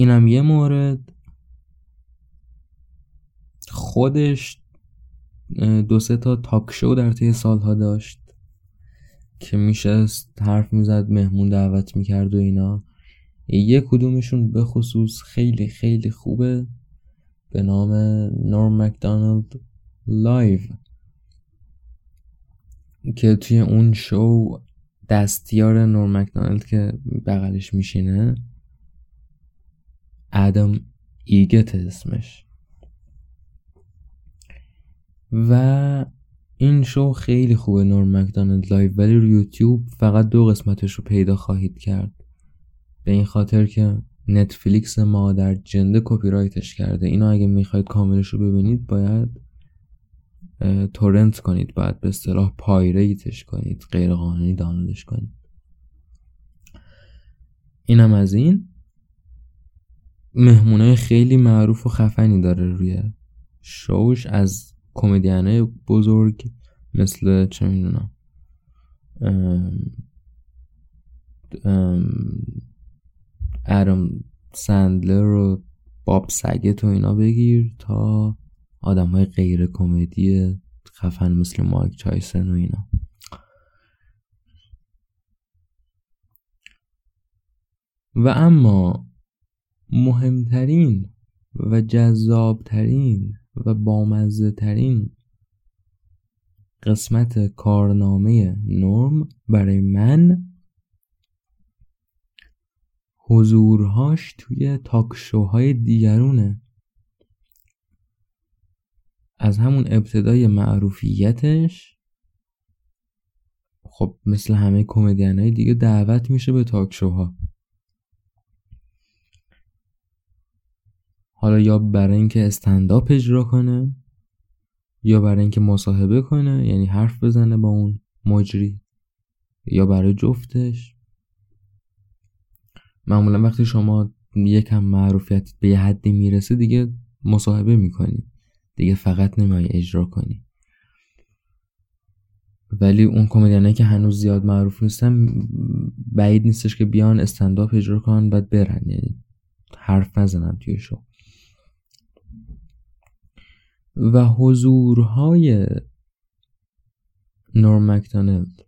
[SPEAKER 1] اینم یه مورد. خودش دو سه تا talk show در طی سالها داشت که میشست حرف می‌زد مهمون دعوت می‌کرد و اینا. یه کدومشون به خصوص خیلی خیلی خوبه. به نام نورم مکدانالد Live که توی اون شو دستیار نورم مکدونالد که بغلش میشینه. ادم ایگت اسمش. و این شو خیلی خوبه نورم مکدونالد Live ولی رو یوتیوب فقط دو قسمتش رو پیدا خواهید کرد. به این خاطر که نتفلیکس مادر جنده کپی رایتش کرده. اینو اگه می‌خواید کاملش رو ببینید باید تورنت کنید. باید به اصطلاح pirate ش کنید غیر قانونی دانلودش کنید. اینم از این. مهمونه خیلی معروف و خفنی داره روی شوش از کمدیانه بزرگ مثل چه می‌دونم ارم سندلر و باب سگت و اینا بگیر تا آدم های غیر کمدی خفن مثل مایک چایسن و اینا. و اما مهمترین و جذابترین و بامزه ترین قسمت کارنامه نرم برای من حضورهاش توی تاکشوهای دیگرونه. از همون ابتدای معروفیتش خب مثل همه کمدین های دیگه دعوت میشه به تاکشوها حالا یا برای اینکه استنداپ اجرا کنه یا برای اینکه مصاحبه کنه یعنی حرف بزنه با اون مجری یا برای جفتش. معمولا وقتی شما یکم معروفیت به یه حدی می‌رسه دیگه مصاحبه می‌کنی. دیگه فقط نمیای اجرا کنی. ولی اون کمدینایی که هنوز زیاد معروف نیستن بعید نیستش که بیان استنداپ اجرا کنن بعد برن. یعنی حرف نزنن توی شو. و حضورهای نور مکدونالد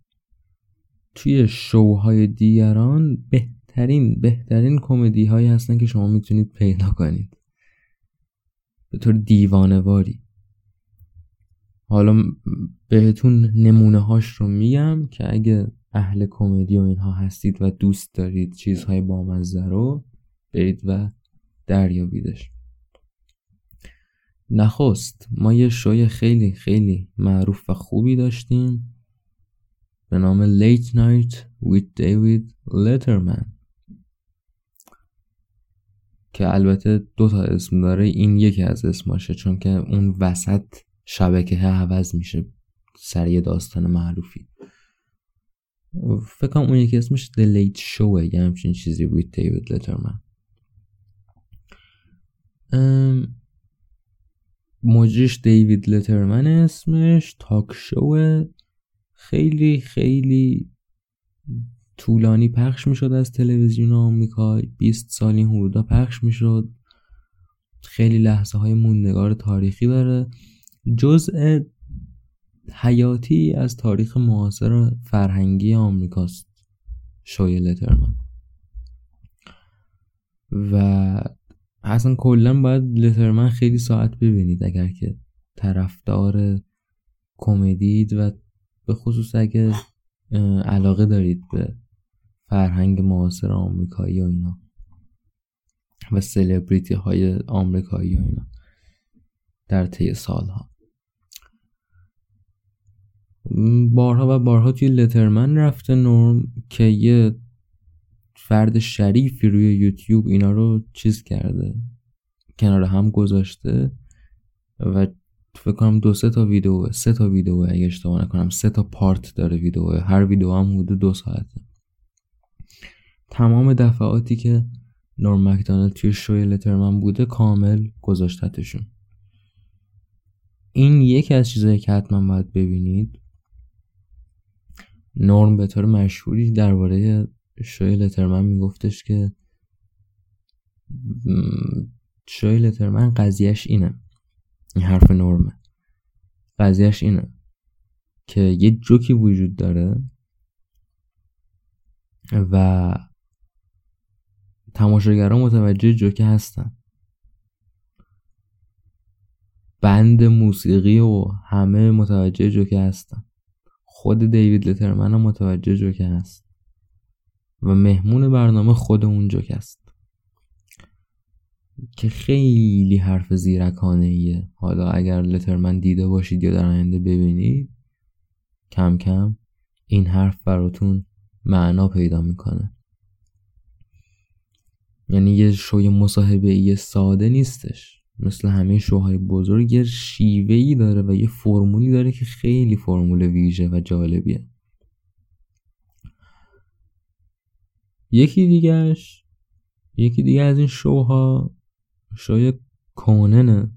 [SPEAKER 1] توی شوهای دیگران بهترین بهترین کمدی هایی هستن که شما می‌تونید پیدا کنید. به طور دیوانواری. حالا بهتون نمونه هاش رو میگم که اگه اهل کمدی و اینها هستید و دوست دارید چیزهای بامزه رو برید و دریابیدش. نخست ما یه شوی خیلی خیلی معروف و خوبی داشتیم. به نام Late Night with David Letterman. که البته دو تا اسم داره این یکی از اسماشه چون که اون وسط شبکه عوض میشه سر داستان معروفی. فکر کنم اون یکی اسمش The Late Show یه همچین چیزی with David Letterman. مجریش دیوید لترمن اسمش تاک شو خیلی خیلی طولانی پخش می‌شد از تلویزیون آمریکا 20 سالی حدودا پخش می‌شد. خیلی لحظه های موندگار تاریخی داره. جزء حیاتی از تاریخ معاصر فرهنگی آمریکاست شوی لترمن. و اصلا کلا باید لترمن خیلی ساعت ببینید اگر که طرفدار کمدید و به خصوص اگه علاقه دارید به فرهنگ معاصر آمریکایی و اینا و سلبریتی های آمریکایی و اینا در طی سالها. بارها و بارها توی لترمن رفته نرم که یه فرد شریفی روی یوتیوب اینا رو چیز کرده کنار هم گذاشته و فکر کنم دو سه تا ویدیو سه تا ویدیو اگه اشتباه نکنم سه تا پارت داره ویدیو. هر ویدیو هم حدود دو ساعته. تمام دفعاتی که نورم مکدانالد توی شوی لترمن بوده کامل گذاشتتشون. این یکی از چیزهایی که حتما باید ببینید نورم به طور مشهوری درباره شوی لترمن میگفتش که شوی لترمن قضیهش اینه. این حرف نرمه. قضیهش اینه که یه جوکی وجود داره و تماشاگران متوجه جوکه هستن. بند موسیقی و همه متوجه جوکه هستن. خود دیوید لترمن هم متوجه جوک هست. و مهمون برنامه خود اون جوک است. که خیلی حرف زیرکانه ایه حالا اگر لترمن دیده باشید یا در آینده ببینید کم کم این حرف براتون معنا پیدا می‌کنه. یعنی یه شوی مصاحبه یه ساده نیستش. مثل همه شوهای بزرگ یه شیوه ای داره و یه فرمولی داره که خیلی فرمول ویژه و جالبیه. یکی دیگهش یکی دیگه از این شوها شوی کوننه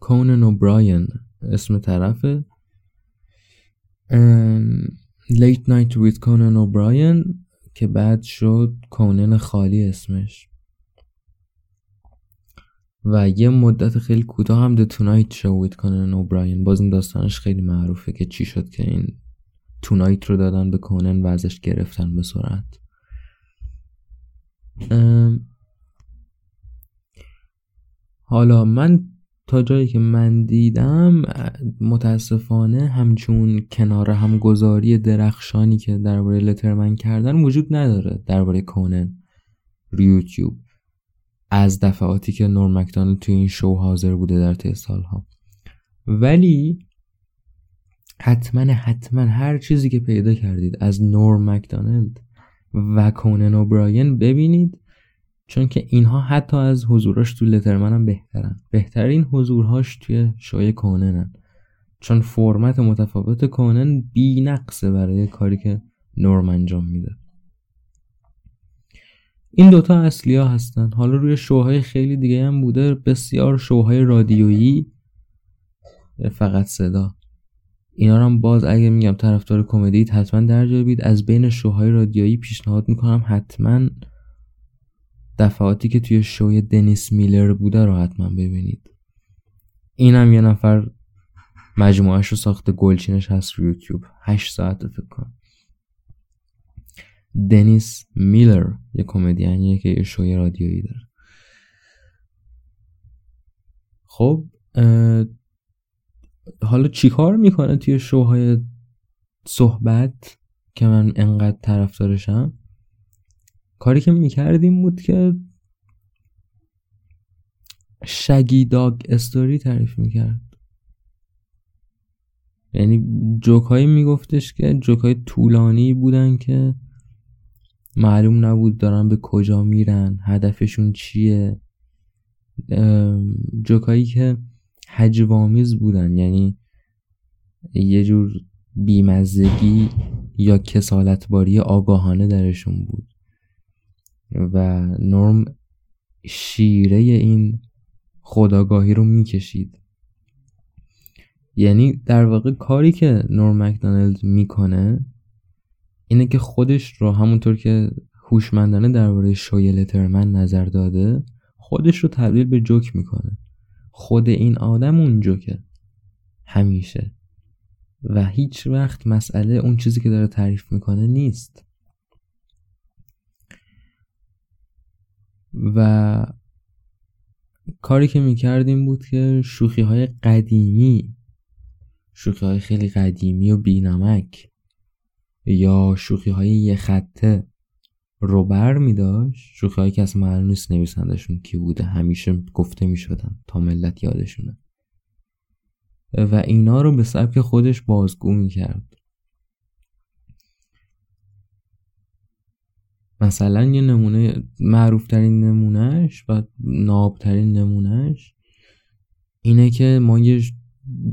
[SPEAKER 1] کونن و براین اسم طرفه. لیت نایت ویت کونن و براین که بعد شد کونن خالی اسمش. و یه مدت خیلی کوتاه هم د تونایت شو ویت کونن اوبراین باز این داستانش خیلی معروفه که چی شد که این تونایت رو دادن به کونن و ازش گرفتن به سرعت. حالا من تا جایی که من دیدم متاسفانه همچون کنار همگذاری درخشانی که درباره لترمن کردن وجود نداره درباره کونن روی یوتیوب. از دفعاتی که نور مکدانالد توی این شو حاضر بوده در طی سالها. ولی حتما حتما هر چیزی که پیدا کردید از نور مکدانالد و کونن اوبراین ببینید چون که اینها حتی از حضوراش تو لترمن هم بهترن. بهترین حضورهاش توی شوی کوننن چون فرمت متفاوت کونن بی نقصه برای کاری که نورم انجام میده. این دوتا اصلی ها هستن. حالا روی شوهای خیلی دیگه هم بوده. بسیار شوهای رادیویی فقط صدا. اینا رو هم باز اگه میگم طرفدار کمدی حتما در از بین شوهای رادیویی پیشنهاد می‌کنم حتما دفعاتی که توی شوی دنیس میلر بوده رو حتما ببینید. اینم یه نفر مجموعهش رو ساخته گلچینش هست رو یوتیوب. هشت ساعت فکر کنم. دنیس میلر یه کمدینیه که یه شوی رادیویی داره. خب حالا چیکار می‌کنه توی شوهای صحبت که من انقدر طرفدارشم؟ کاری که می‌کردیم بود که شگی داگ استوری تعریف می‌کرد. یعنی جوکایی میگفتش که جوکای طولانی بودن که معلوم نبود دارن به کجا میرن هدفشون چیه. جوکایی که حجوامیز بودن. یعنی یه جور بیمزگی یا کسالتباری آگاهانه درشون بود. و نرم شیره این خداگاهی رو می‌کشید. یعنی در واقع کاری که نورم مکدانلد می‌کنه اینه که خودش رو همونطور که هوشمندانه درباره شوی لترمن نظر داده خودش رو تبدیل به جوک می‌کنه. خود این آدم اون جوکه همیشه. و هیچ وقت مسئله اون چیزی که داره تعریف می‌کنه نیست. و کاری که می‌کردیم بود که شوخی های قدیمی شوخی های خیلی قدیمی و بینمک یا شوخی های یه خطه رو بر می داشت. شوخی هایی که از معلوم نیست نویسندشون کی بوده. همیشه گفته می شدن تا ملت یادشونه. و اینا رو به سبک خودش بازگو می کرد. مثلا یه نمونه معروف ترین نمونهش و ناب ترین نمونهش اینه که ما یه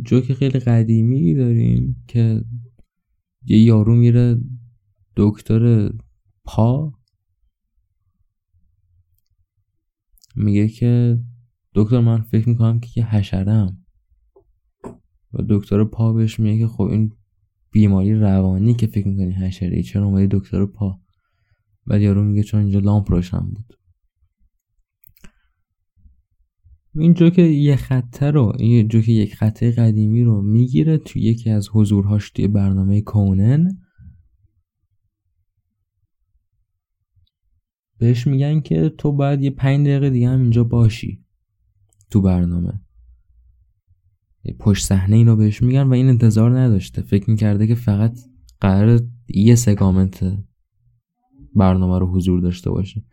[SPEAKER 1] جوک خیلی قدیمی داریم که یه یارو میره دکتر پا میگه که دکتر من فکر می‌کنم که یه حشرم و دکتر پا بهش میگه که خب این بیماری روانی که فکر می‌کنی حشره ای چرا اومدی دکتر پا؟ بعد یارو میگه چون اینجا لامپ روشن بود. این جوک یه خطه رو این جوک یک خطه قدیمی رو می‌گیره تو یکی از حضورهاش توی برنامه کونن. بهش میگن که تو باید یه پنج دقیقه دیگه هم اینجا باشی تو برنامه. پشت صحنه اینو بهش میگن و این انتظار نداشته. فکر می‌کرده که فقط قرار یه سگامنت برنامه رو حضور داشته باشه.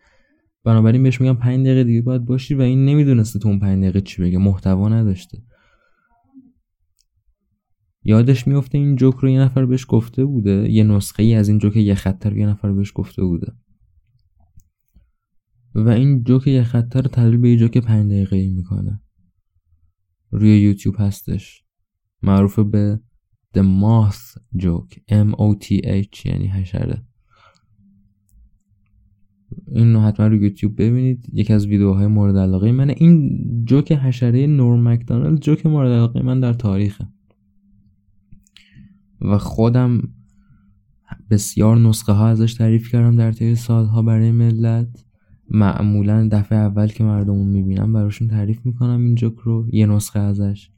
[SPEAKER 1] بنابراین بهش میگم پنج دقیقه دیگه باید باشی و این نمی‌دونسته تو اون پنج دقیقه چی بگه. محتوا نداشته. یادش میفته این جوک رو یه نفر بهش گفته بوده. یه نسخه ای از این جوک یه خطر یه نفر بهش گفته بوده. و این جوک یه خطر رو تبدیل به یه جوک پنج دقیقه ای می‌کنه. روی یوتیوب هستش. معروف به The Moth Joke. M O T H یعنی حشره. این رو حتما رو یوتیوب ببینید. یکی از ویدیوهای مورد علاقه من این جوک حشره نور مکدانالد جوک مورد علاقه من در تاریخه. و خودم بسیار نسخه ها ازش تعریف کردم در طی سالها برای ملت. معمولا دفعه اول که مردمو می‌بینم براشون تعریف می‌کنم این جوک رو یه نسخه ازش.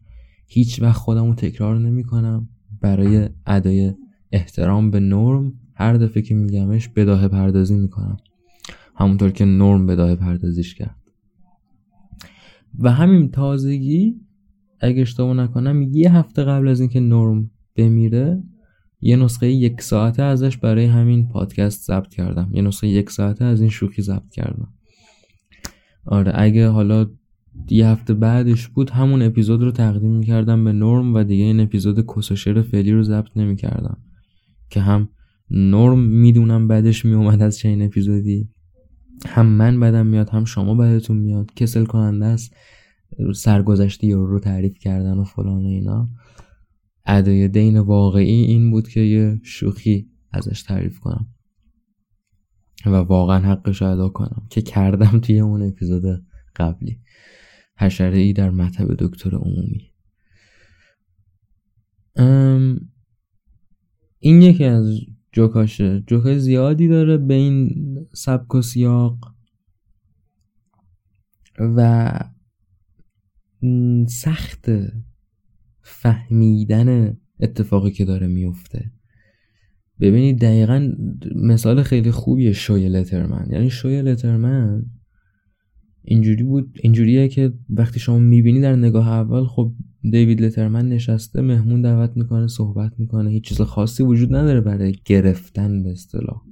[SPEAKER 1] هیچ وقت خودم رو تکرار نمی‌کنم. برای ادای احترام به نرم هر دفعه که میگمش بداهه پردازی می‌کنم. همونطور که نرم بداهه پردازیش کرد. و همین تازگی اگه اشتباه نکنم یه هفته قبل از اینکه نرم بمیره یه نسخه یک ساعته ازش برای همین پادکست ضبط کردم. یه نسخه یک ساعته از این شوخی ضبط کردم. آره اگه حالا یه هفته بعدش بود همون اپیزود رو تقدیم می‌کردم به نرم و دیگه این اپیزود کسوشر فعلی رو ضبط نمی‌کردم. که هم نرم می‌دونم بعدش میومد از چه اپیزودی هم من بدم میاد هم شما بدتون میاد. کسل کننده است سرگذشتی رو تعریف کردن و فلان و اینا. ادای دین واقعی این بود که یه شوخی ازش تعریف کنم. و واقعا حقش ادا کنم که کردم توی اون اپیزود قبلی. حشره ای در مطب دکتر عمومی. این یکی از جوکاشه. جوکای زیادی داره به این سبک و سیاق و سخت فهمیدن اتفاقی که داره میفته. ببینید دقیقا مثال خیلی خوبیه شوی لترمن. یعنی شوی لترمن اینجوری بود اینجوریه که وقتی شما می‌بینی در نگاه اول خب دیوید لترمن نشسته مهمون دعوت می‌کنه صحبت می‌کنه هیچ چیز خاصی وجود نداره برای گرفتن به اصطلاح.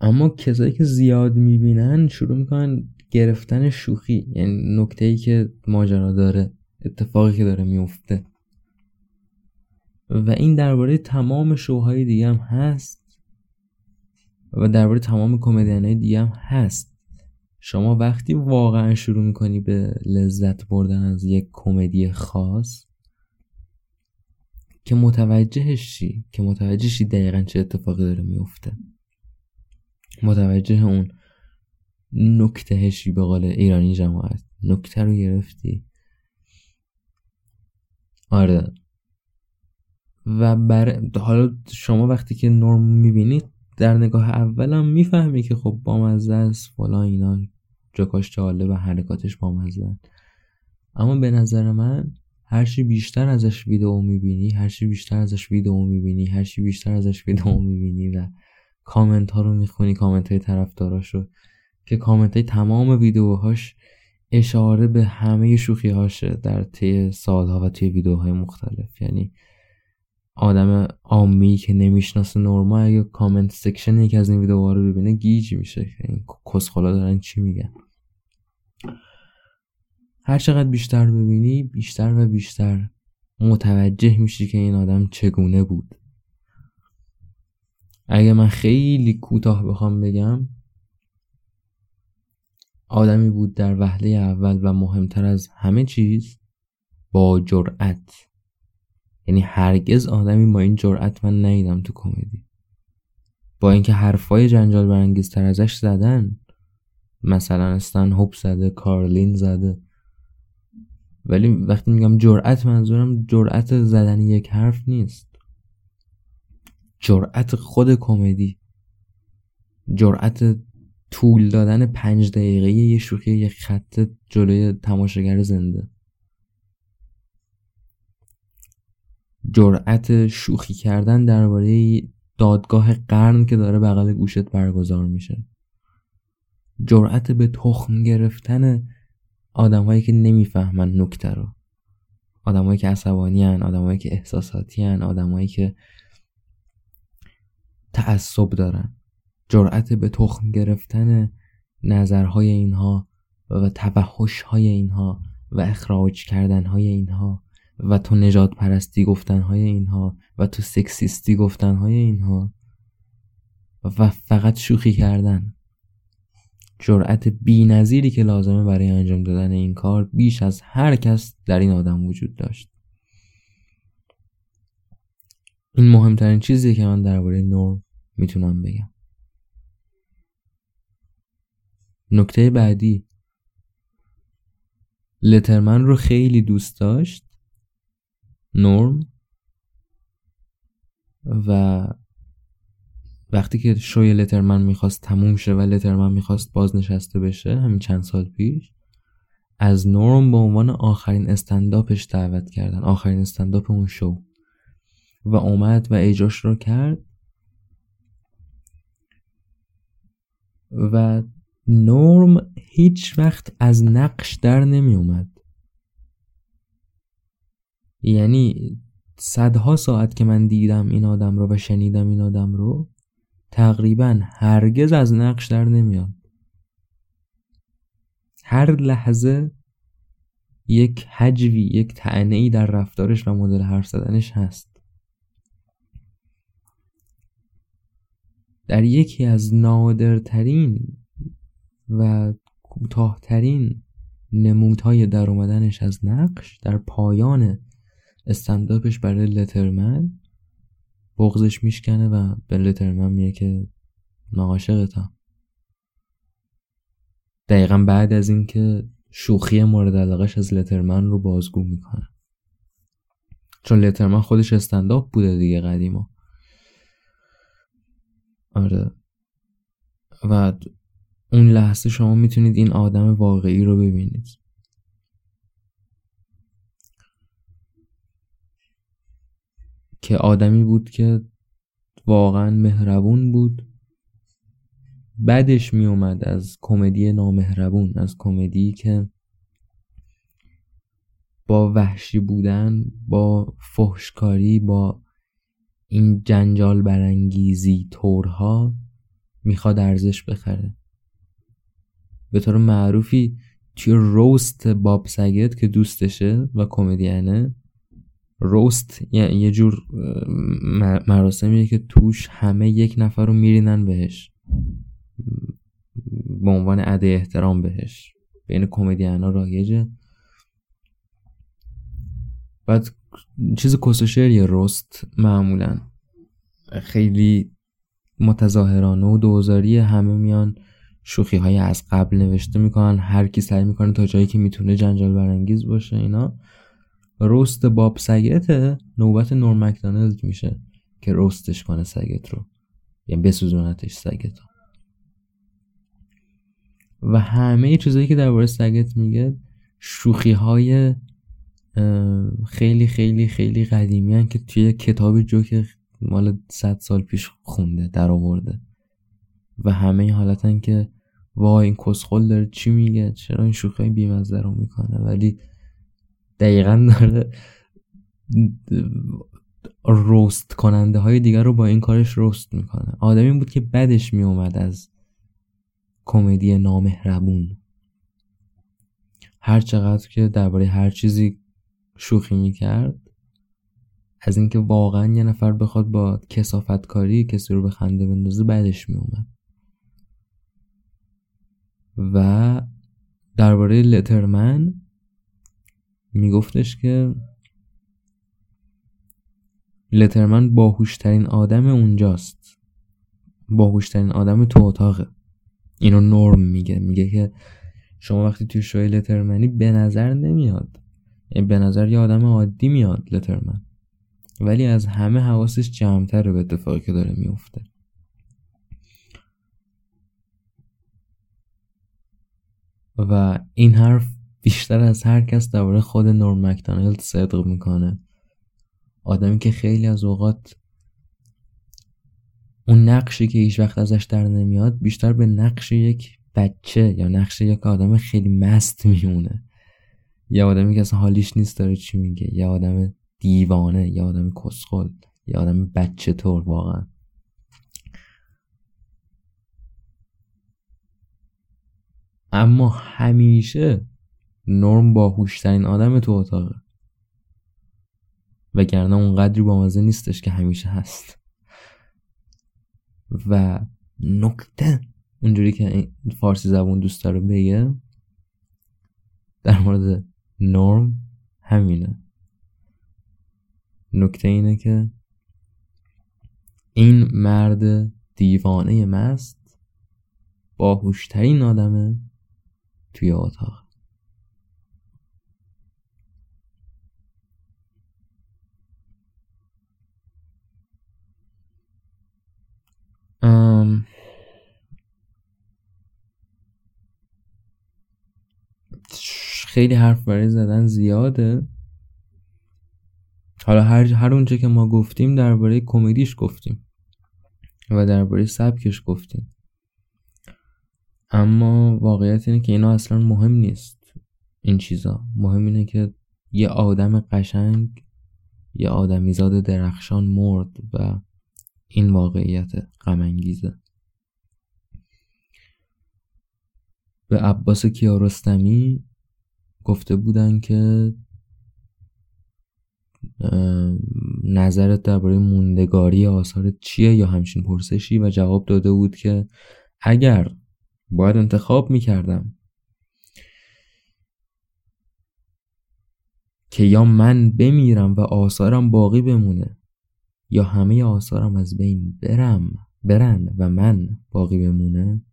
[SPEAKER 1] اما کسایی که زیاد می‌بینن شروع می‌کنن گرفتن شوخی یعنی نکته ای که ماجرا داره اتفاقی که داره میفته و این درباره تمام شوهای دیگه هم هست. و درباره تمام کمدین دیگه هم هست. شما وقتی واقعا شروع می‌کنی به لذت بردن از یک کمدی خاص که متوجهش شی که متوجه شی دقیقا چه اتفاقی داره میفته متوجه اون نکته شی به قول ایرانی جماعت. نکته رو گرفتی. آره. و بر... حالا شما وقتی که نرم می‌بینید در نگاه اولم می‌فهمی که خب بامزه است فلان اینا جاکاش جالب و حرکاتش بامزه. اما به نظر من هرچی بیشتر ازش ویدئو می‌بینی هرچی بیشتر ازش ویدئو می‌بینی هرچی بیشتر ازش ویدئو می‌بینی و کامنت ها رو می‌خونی کامنت های طرفداراشو که کامنت های تمام ویدیوهاش اشاره به همه شوخی هاشه در طی سالها و توی ویدیوهای مختلف. یعنی آدم عامی که نمی‌شناسه نورمو اگه comment section یکی از این ویدیوها رو ببینه گیج میشه. که این کسخلا دارن چی میگن. هر چقدر بیشتر ببینی بیشتر و بیشتر متوجه میشی که این آدم چگونه بود. اگه من خیلی کوتاه بخوام بگم آدمی بود در وهله اول و مهمتر از همه چیز با جرأت. یعنی هرگز آدمی با این جرأت من ندیدم تو کمدی. با اینکه حرفای جنجال برانگیزتر ازش زدن مثلا استن هوب زده کارلین زده. ولی وقتی میگم جرأت منظورم جرأت زدن یک حرف نیست. جرأت خود کمدی. جرأت طول دادن پنج دقیقه یه شوخی یه خط جلوی تماشاگر زنده. جرأت شوخی کردن درباره دادگاه قرن که داره بغل گوشت برگزار میشه. جرأت به تخم گرفتن آدمهایی که نمی‌فهمن نکته رو. آدمایی که عصبانی هن آدمایی که احساساتی هن آدمایی که تعصب دارن. جرأت به تخم گرفتن نظرهای اینها و توحش های اینها و اخراج کردن های اینها و تو نجات پرستی گفتن های اینها و تو سکسیستی گفتن های اینها و فقط شوخی کردن. جرأت بی نظیری که لازمه برای انجام دادن این کار بیش از هر کس در این آدم وجود داشت. این مهمترین چیزی که من درباره نورم می‌تونم بگم. نکته بعدی. لترمن رو خیلی دوست داشت نورم و وقتی که شوی لترمن می‌خواست تموم شه و لترمن می‌خواست بازنشسته بشه همین چند سال پیش از نورم به عنوان آخرین استنداپش دعوت کردن آخرین استنداپ اون شو. و اومد و اجاش رو کرد. و نورم هیچ وقت از نقش در نمی اومد. یعنی صدها ساعت که من دیدم این آدم رو و شنیدم این آدم رو تقریبا هرگز از نقش در نمیاد هر لحظه یک حجوی یک تعنه ای در رفتارش و مدل حرف زدنش هست. در یکی از نادرترین و کوتاهترین نمودهای در اومدنش از نقش در پایان استنداپش برای لترمن بغزش میشکنه و به لترمن میگه که ناعاشقتم دقیقا بعد از اینکه شوخی مورد علاقش از لترمن رو بازگو می‌کنه. چون لترمن خودش استنداپ بوده دیگه قدیما. آره. و اون لحظه شما می‌تونید این آدم واقعی رو ببینید. که آدمی بود که واقعا مهربون بود. بعدش می اومد از کمدی نامهربون از کمدی که با وحشی بودن با فحشکاری با این جنجال برانگیزی طورها می‌خواد ارزش بخره. به طور معروفی توی روست باب سگت که دوستشه و کمدینه. روست یعنی یه جور مراسمیه که توش همه یک نفر رو میرینن بهش. به عنوان عده احترام بهش. بین کمدین ها رایجه. بعد چیز کسوشریه روست معمولا. خیلی متظاهرانه و دوزاری همه میان شوخی های از قبل نوشته می‌کنن هر کی سعی می‌کنه تا جایی که می‌تونه جنجال برانگیز باشه اینا. روست باب سگت نوبت نور مکدانلد میشه که روستش کنه سگت رو. یعنی بسوزونتش سگت رو. و همه چیزایی که درباره سگت میگه شوخی های خیلی خیلی خیلی قدیمی که توی کتاب جوک مال صد سال پیش خونده در آورده و همه حالتن که وای این کسخل داره چی میگه؟ چرا این شوخی بیمزده رو می‌کنه؟ ولی دقیقا داره روست کننده های دیگر رو با این کارش روست می‌کنه. آدمی بود که بدش میومد از کمدی نامهربون. هر چقدر که درباره هر چیزی شوخی می‌کرد از اینکه واقعا یه نفر بخواد با کسافت کاری کسی رو به خنده بندازه بعدش میومد و درباره لترمن میگفتش که لترمن باهوشترین آدم اونجاست. باهوشترین آدم تو اتاقه. اینو نرم میگه. میگه که شما وقتی توی شوی لترمنی به نظر نمیاد. یعنی به نظر یه آدم عادی میاد لترمن. ولی از همه حواسش جمعتره به اتفاقی که داره میفته و این حرف بیشتر از هر کس درباره خود نورم مکدانلد صدق می‌کنه. آدمی که خیلی از اوقات اون نقشی که هیچ وقت ازش در نمیاد بیشتر به نقش یک بچه یا نقش یک آدم خیلی مست میمونه. یا آدمی که اصلا حالیش نیست داره چی میگه. یا آدم دیوانه یا آدم کسخل یا آدم بچه طور واقعا. اما همیشه نرم باهوشترین آدم تو اتاقه. وگرنه اونقدری بامزه نیستش که همیشه هست. و نکته اونجوری که فارسی زبون دوست داره بگه در مورد نرم همینه. نکته اینه که این مرد دیوانه مست باهوشترین آدمه. توی اتاق. خیلی حرف برای زدن زیاده. حالا هر هر اونچه که ما گفتیم درباره کمدیش گفتیم و درباره سبکش گفتیم. اما واقعیت اینه که اینا اصلا مهم نیست این چیزا. مهم اینه که یه آدم قشنگ یه آدمیزاد درخشان مرد و این واقعیت غمانگیزه. به عباس کیارستمی گفته بودن که نظرت درباره موندگاری آثارت چیه یا همچین پرسشی و جواب داده بود که اگر باید انتخاب می‌کردم که یا من بمیرم و آثارم باقی بمونه یا همه آثارم از بین برم برن و من باقی بمونه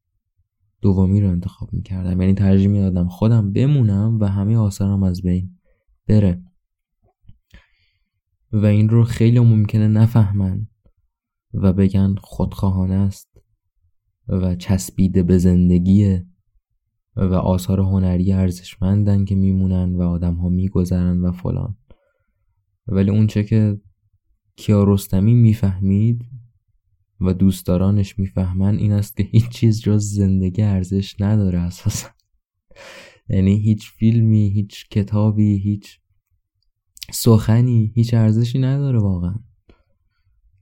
[SPEAKER 1] دومی رو انتخاب می‌کردم. یعنی ترجیح می‌دادم خودم بمونم و همه آثارم از بین بره. و این رو خیلی ممکنه نفهمن و بگن خودخواهانه است. و چسبیده به زندگیه و آثار هنری ارزشمندن که میمونن و آدم ها میگذرن و فلان. ولی اونچه که کیارستمی می‌فهمید و دوستدارانش می‌فهمن این است که هیچ چیز جز زندگی ارزش نداره اساسا. یعنی هیچ فیلمی هیچ کتابی هیچ سخنی هیچ ارزشی نداره واقعا.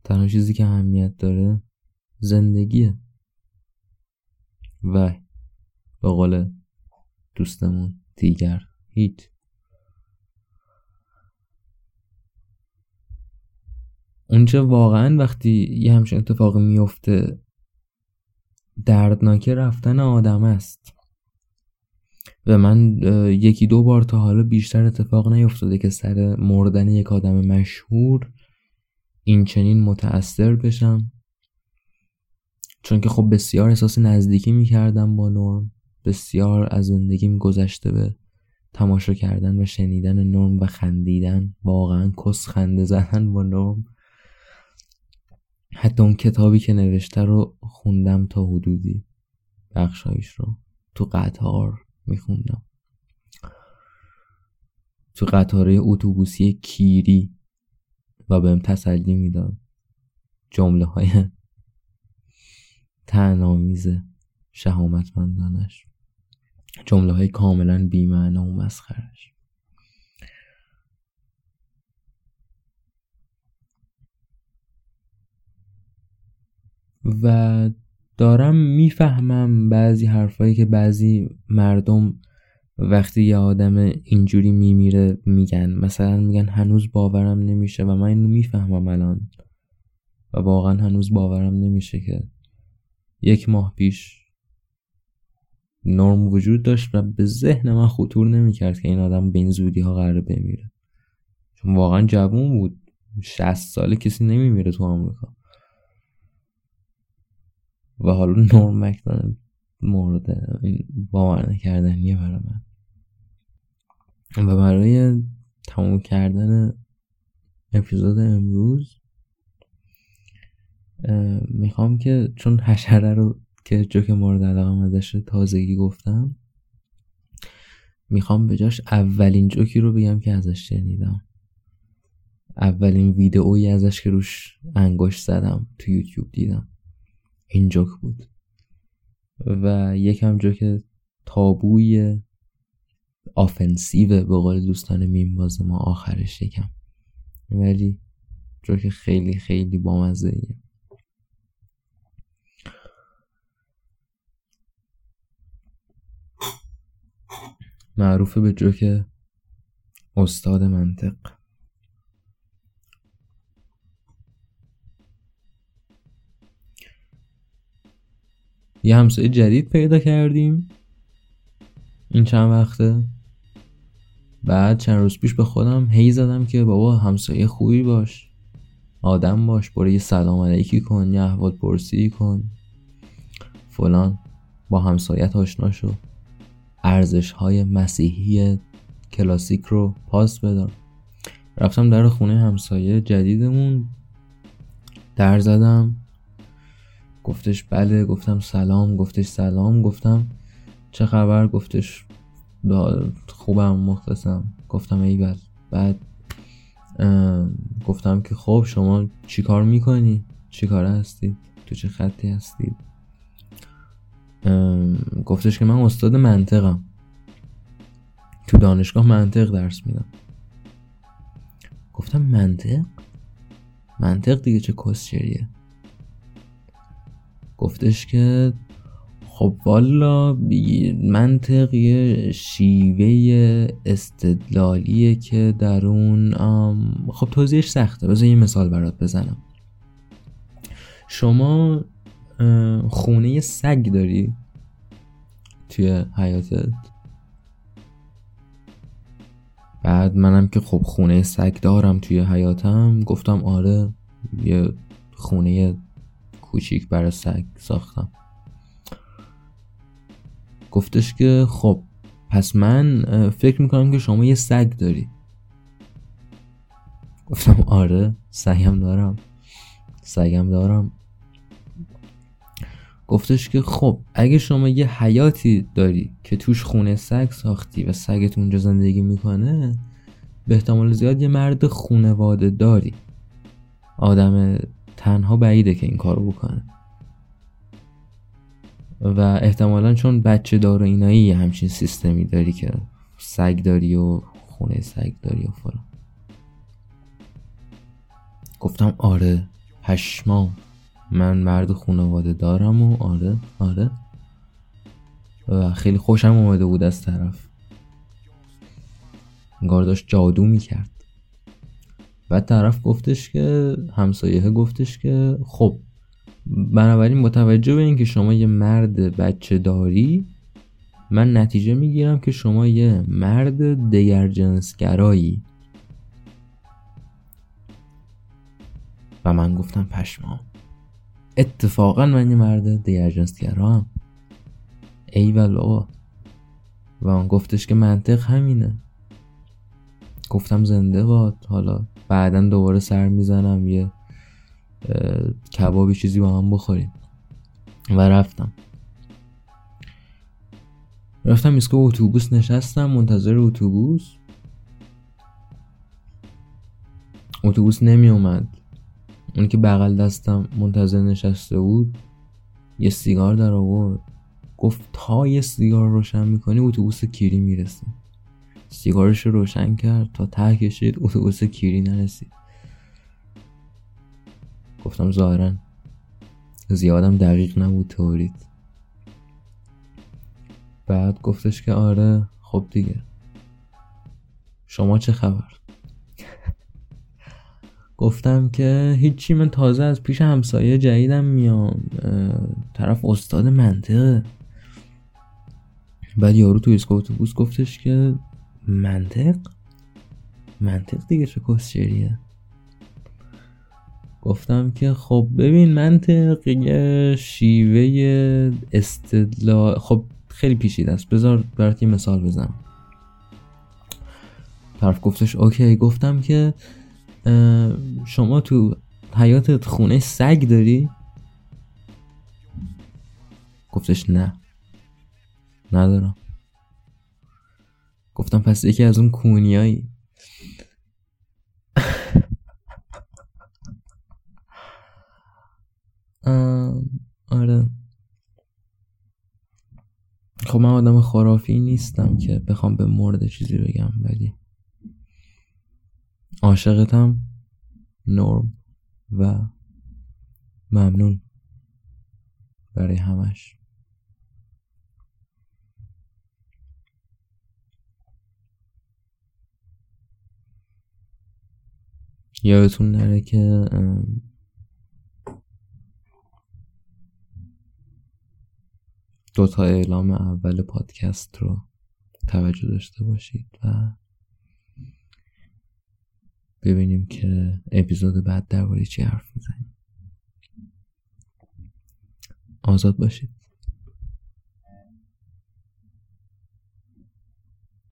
[SPEAKER 1] تنها چیزی که اهمیت داره زندگیه. و به قول دوستمون دیگر هیچ. اونچه واقعا وقتی یه همچین اتفاقی میفته دردناکه رفتن آدم است. و من یکی دو بار تا حالا بیشتر اتفاق نیفتاده که سر مردن یک آدم مشهور این چنین متأثر بشم. چون که خب بسیار احساس نزدیکی می‌کردم با نرم بسیار از زندگیم گذشته به تماشا کردن و شنیدن نرم و خندیدن واقعا کس خنده زدن با نرم. حتی اون کتابی که نوشته رو خوندم تا حدودی بخشایش رو تو قطار میخوندم. تو قطاره اتوبوسی کیری و بهم تسلی می‌داد. جمله های تنامیز شهامتمندانش. جمله های کاملا بیمعنی و مسخرش و دارم می‌فهمم بعضی حرفایی که بعضی مردم وقتی یه آدم اینجوری میمیره میگن. مثلا میگن هنوز باورم نمیشه و من اینو می‌فهمم الان. و واقعا هنوز باورم نمیشه که یک ماه پیش نرم وجود داشت و به ذهن من خطور نمی‌کرد که این آدم به این زودی ها قراره بمیره. چون واقعا جوون بود. شست ساله کسی نمیمیره تو آمریکا. و حالا نورم مکدونالد مورد این باور نکردنیه برای من. و برای تموم کردن اپیزود امروز می‌خوام که چون حشره رو که جوک مورد علاقه ازش تازگی گفتم می‌خوام به جاش اولین جوکی رو بگم که ازش شنیدم. اولین ویدئویی ازش که روش انگشت زدم تو یوتیوب دیدم. این جوک بود. و یکم جا که تابوی آفنسیو به قول دوستان میم باز ما آخرش یکم. ولی جا که خیلی خیلی بامزه ایه معروفه به جوک استاد منطق. یه همسایه جدید پیدا کردیم. این چند وقته. بعد چند روز پیش به خودم هی زدم که بابا همسایه خوبی باش. آدم باش برو یه سلام علیکی کن یه احوال پرسی کن. فلان با همسایت آشنا شو. ارزش های مسیحی کلاسیک رو پاس بدار رفتم در خونه همسایه جدیدمون. در زدم. گفتش بله گفتم سلام گفتش سلام. گفتم چه خبر؟ گفتش خوبم مخلصم. گفتم ای بل بعد گفتم که خب شما چی کار می‌کنی؟ چی کار هستید تو چه خطی هستید گفتش که من استاد منطقم. تو دانشگاه منطق درس میدم. گفتم منطق؟ منطق دیگه چه کسچریه؟ گفتش که خب والا منطق یه شیوه استدلالیه که در اون خب توضیحش سخته. بذار یه مثال برات بزنم. شما خونه سگ داری توی حیاتت؟ بعد منم که خب خونه سگ دارم توی حیاتم گفتم آره یه خونه کوچیک برای سگ ساختم. گفتش که خب پس من فکر می‌کنم که شما یه سگ داری. گفتم آره سگم دارم. سگم دارم. گفتش که خب اگه شما یه حیاتی داری که توش خونه سگ ساختی و سگت اونجا زندگی می‌کنه به احتمال زیاد یه مرد خونواده داری. آدم تنها بعیده که این کارو بکنه. و احتمالا چون بچه دار و اینایی همچین سیستمی داری که سگ داری و خونه سگ داری و فلان. گفتم آره پشمام. من مرد خانواده دارم و آره آره. و خیلی خوشم اومده بود از طرف. انگار داشت جادو می‌کرد. بعد طرف گفتش که همسایه گفتش که خب بنابراین متوجه به اینکه شما یه مرد بچه داری من نتیجه می‌گیرم که شما یه مرد دیگر جنسگرایی و من گفتم پشمام. اتفاقا من یه مرد دیگر جنسگرا هم ای بابا. و اون گفتش که منطق همینه. گفتم زنده باد. حالا بعدا دوباره سر می‌زنم یه کبابی چیزی با هم بخوریم. و رفتم. رفتم ایستگاه اتوبوس نشستم منتظر اتوبوس. اتوبوس نمی اومد اون که بغل دستم منتظر نشسته بود یه سیگار در آورد. گفت تا یه سیگار روشن می‌کنی اتوبوس کیری می‌رسه سیگارش رو روشن کرد تا ته کشید اتوبوس کیری نرسید. گفتم ظاهرا زیادم دقیق نبود تورید بعد گفتش که آره خب دیگه. شما چه خبر؟ گفتم که هیچی من تازه از پیش همسایه جدیدم میام طرف استاد منطقه. بعد یارو تو اسکو اتوبوس گفتش که منطق؟ منطق دیگه چه کسچریه گفتم که خب ببین منطق یه شیوه استدلال خب خیلی پیچیده است. بذار برات یه مثال بزنم. طرف گفتش اوکی گفتم که شما تو حیاتت خونه سگ داری؟ گفتش نه. ندارم. گفتم پس یکی از اون کونیایی. آره. خب من آدم خرافی نیستم که بخوام به مورد چیزی بگم ولی عاشقتم نرم و ممنون برای همش. یادتون نره که دوتا اعلام اول پادکست رو توجه داشته باشید و ببینیم که اپیزود بعد درباره چی حرف می‌زنیم. آزاد باشید.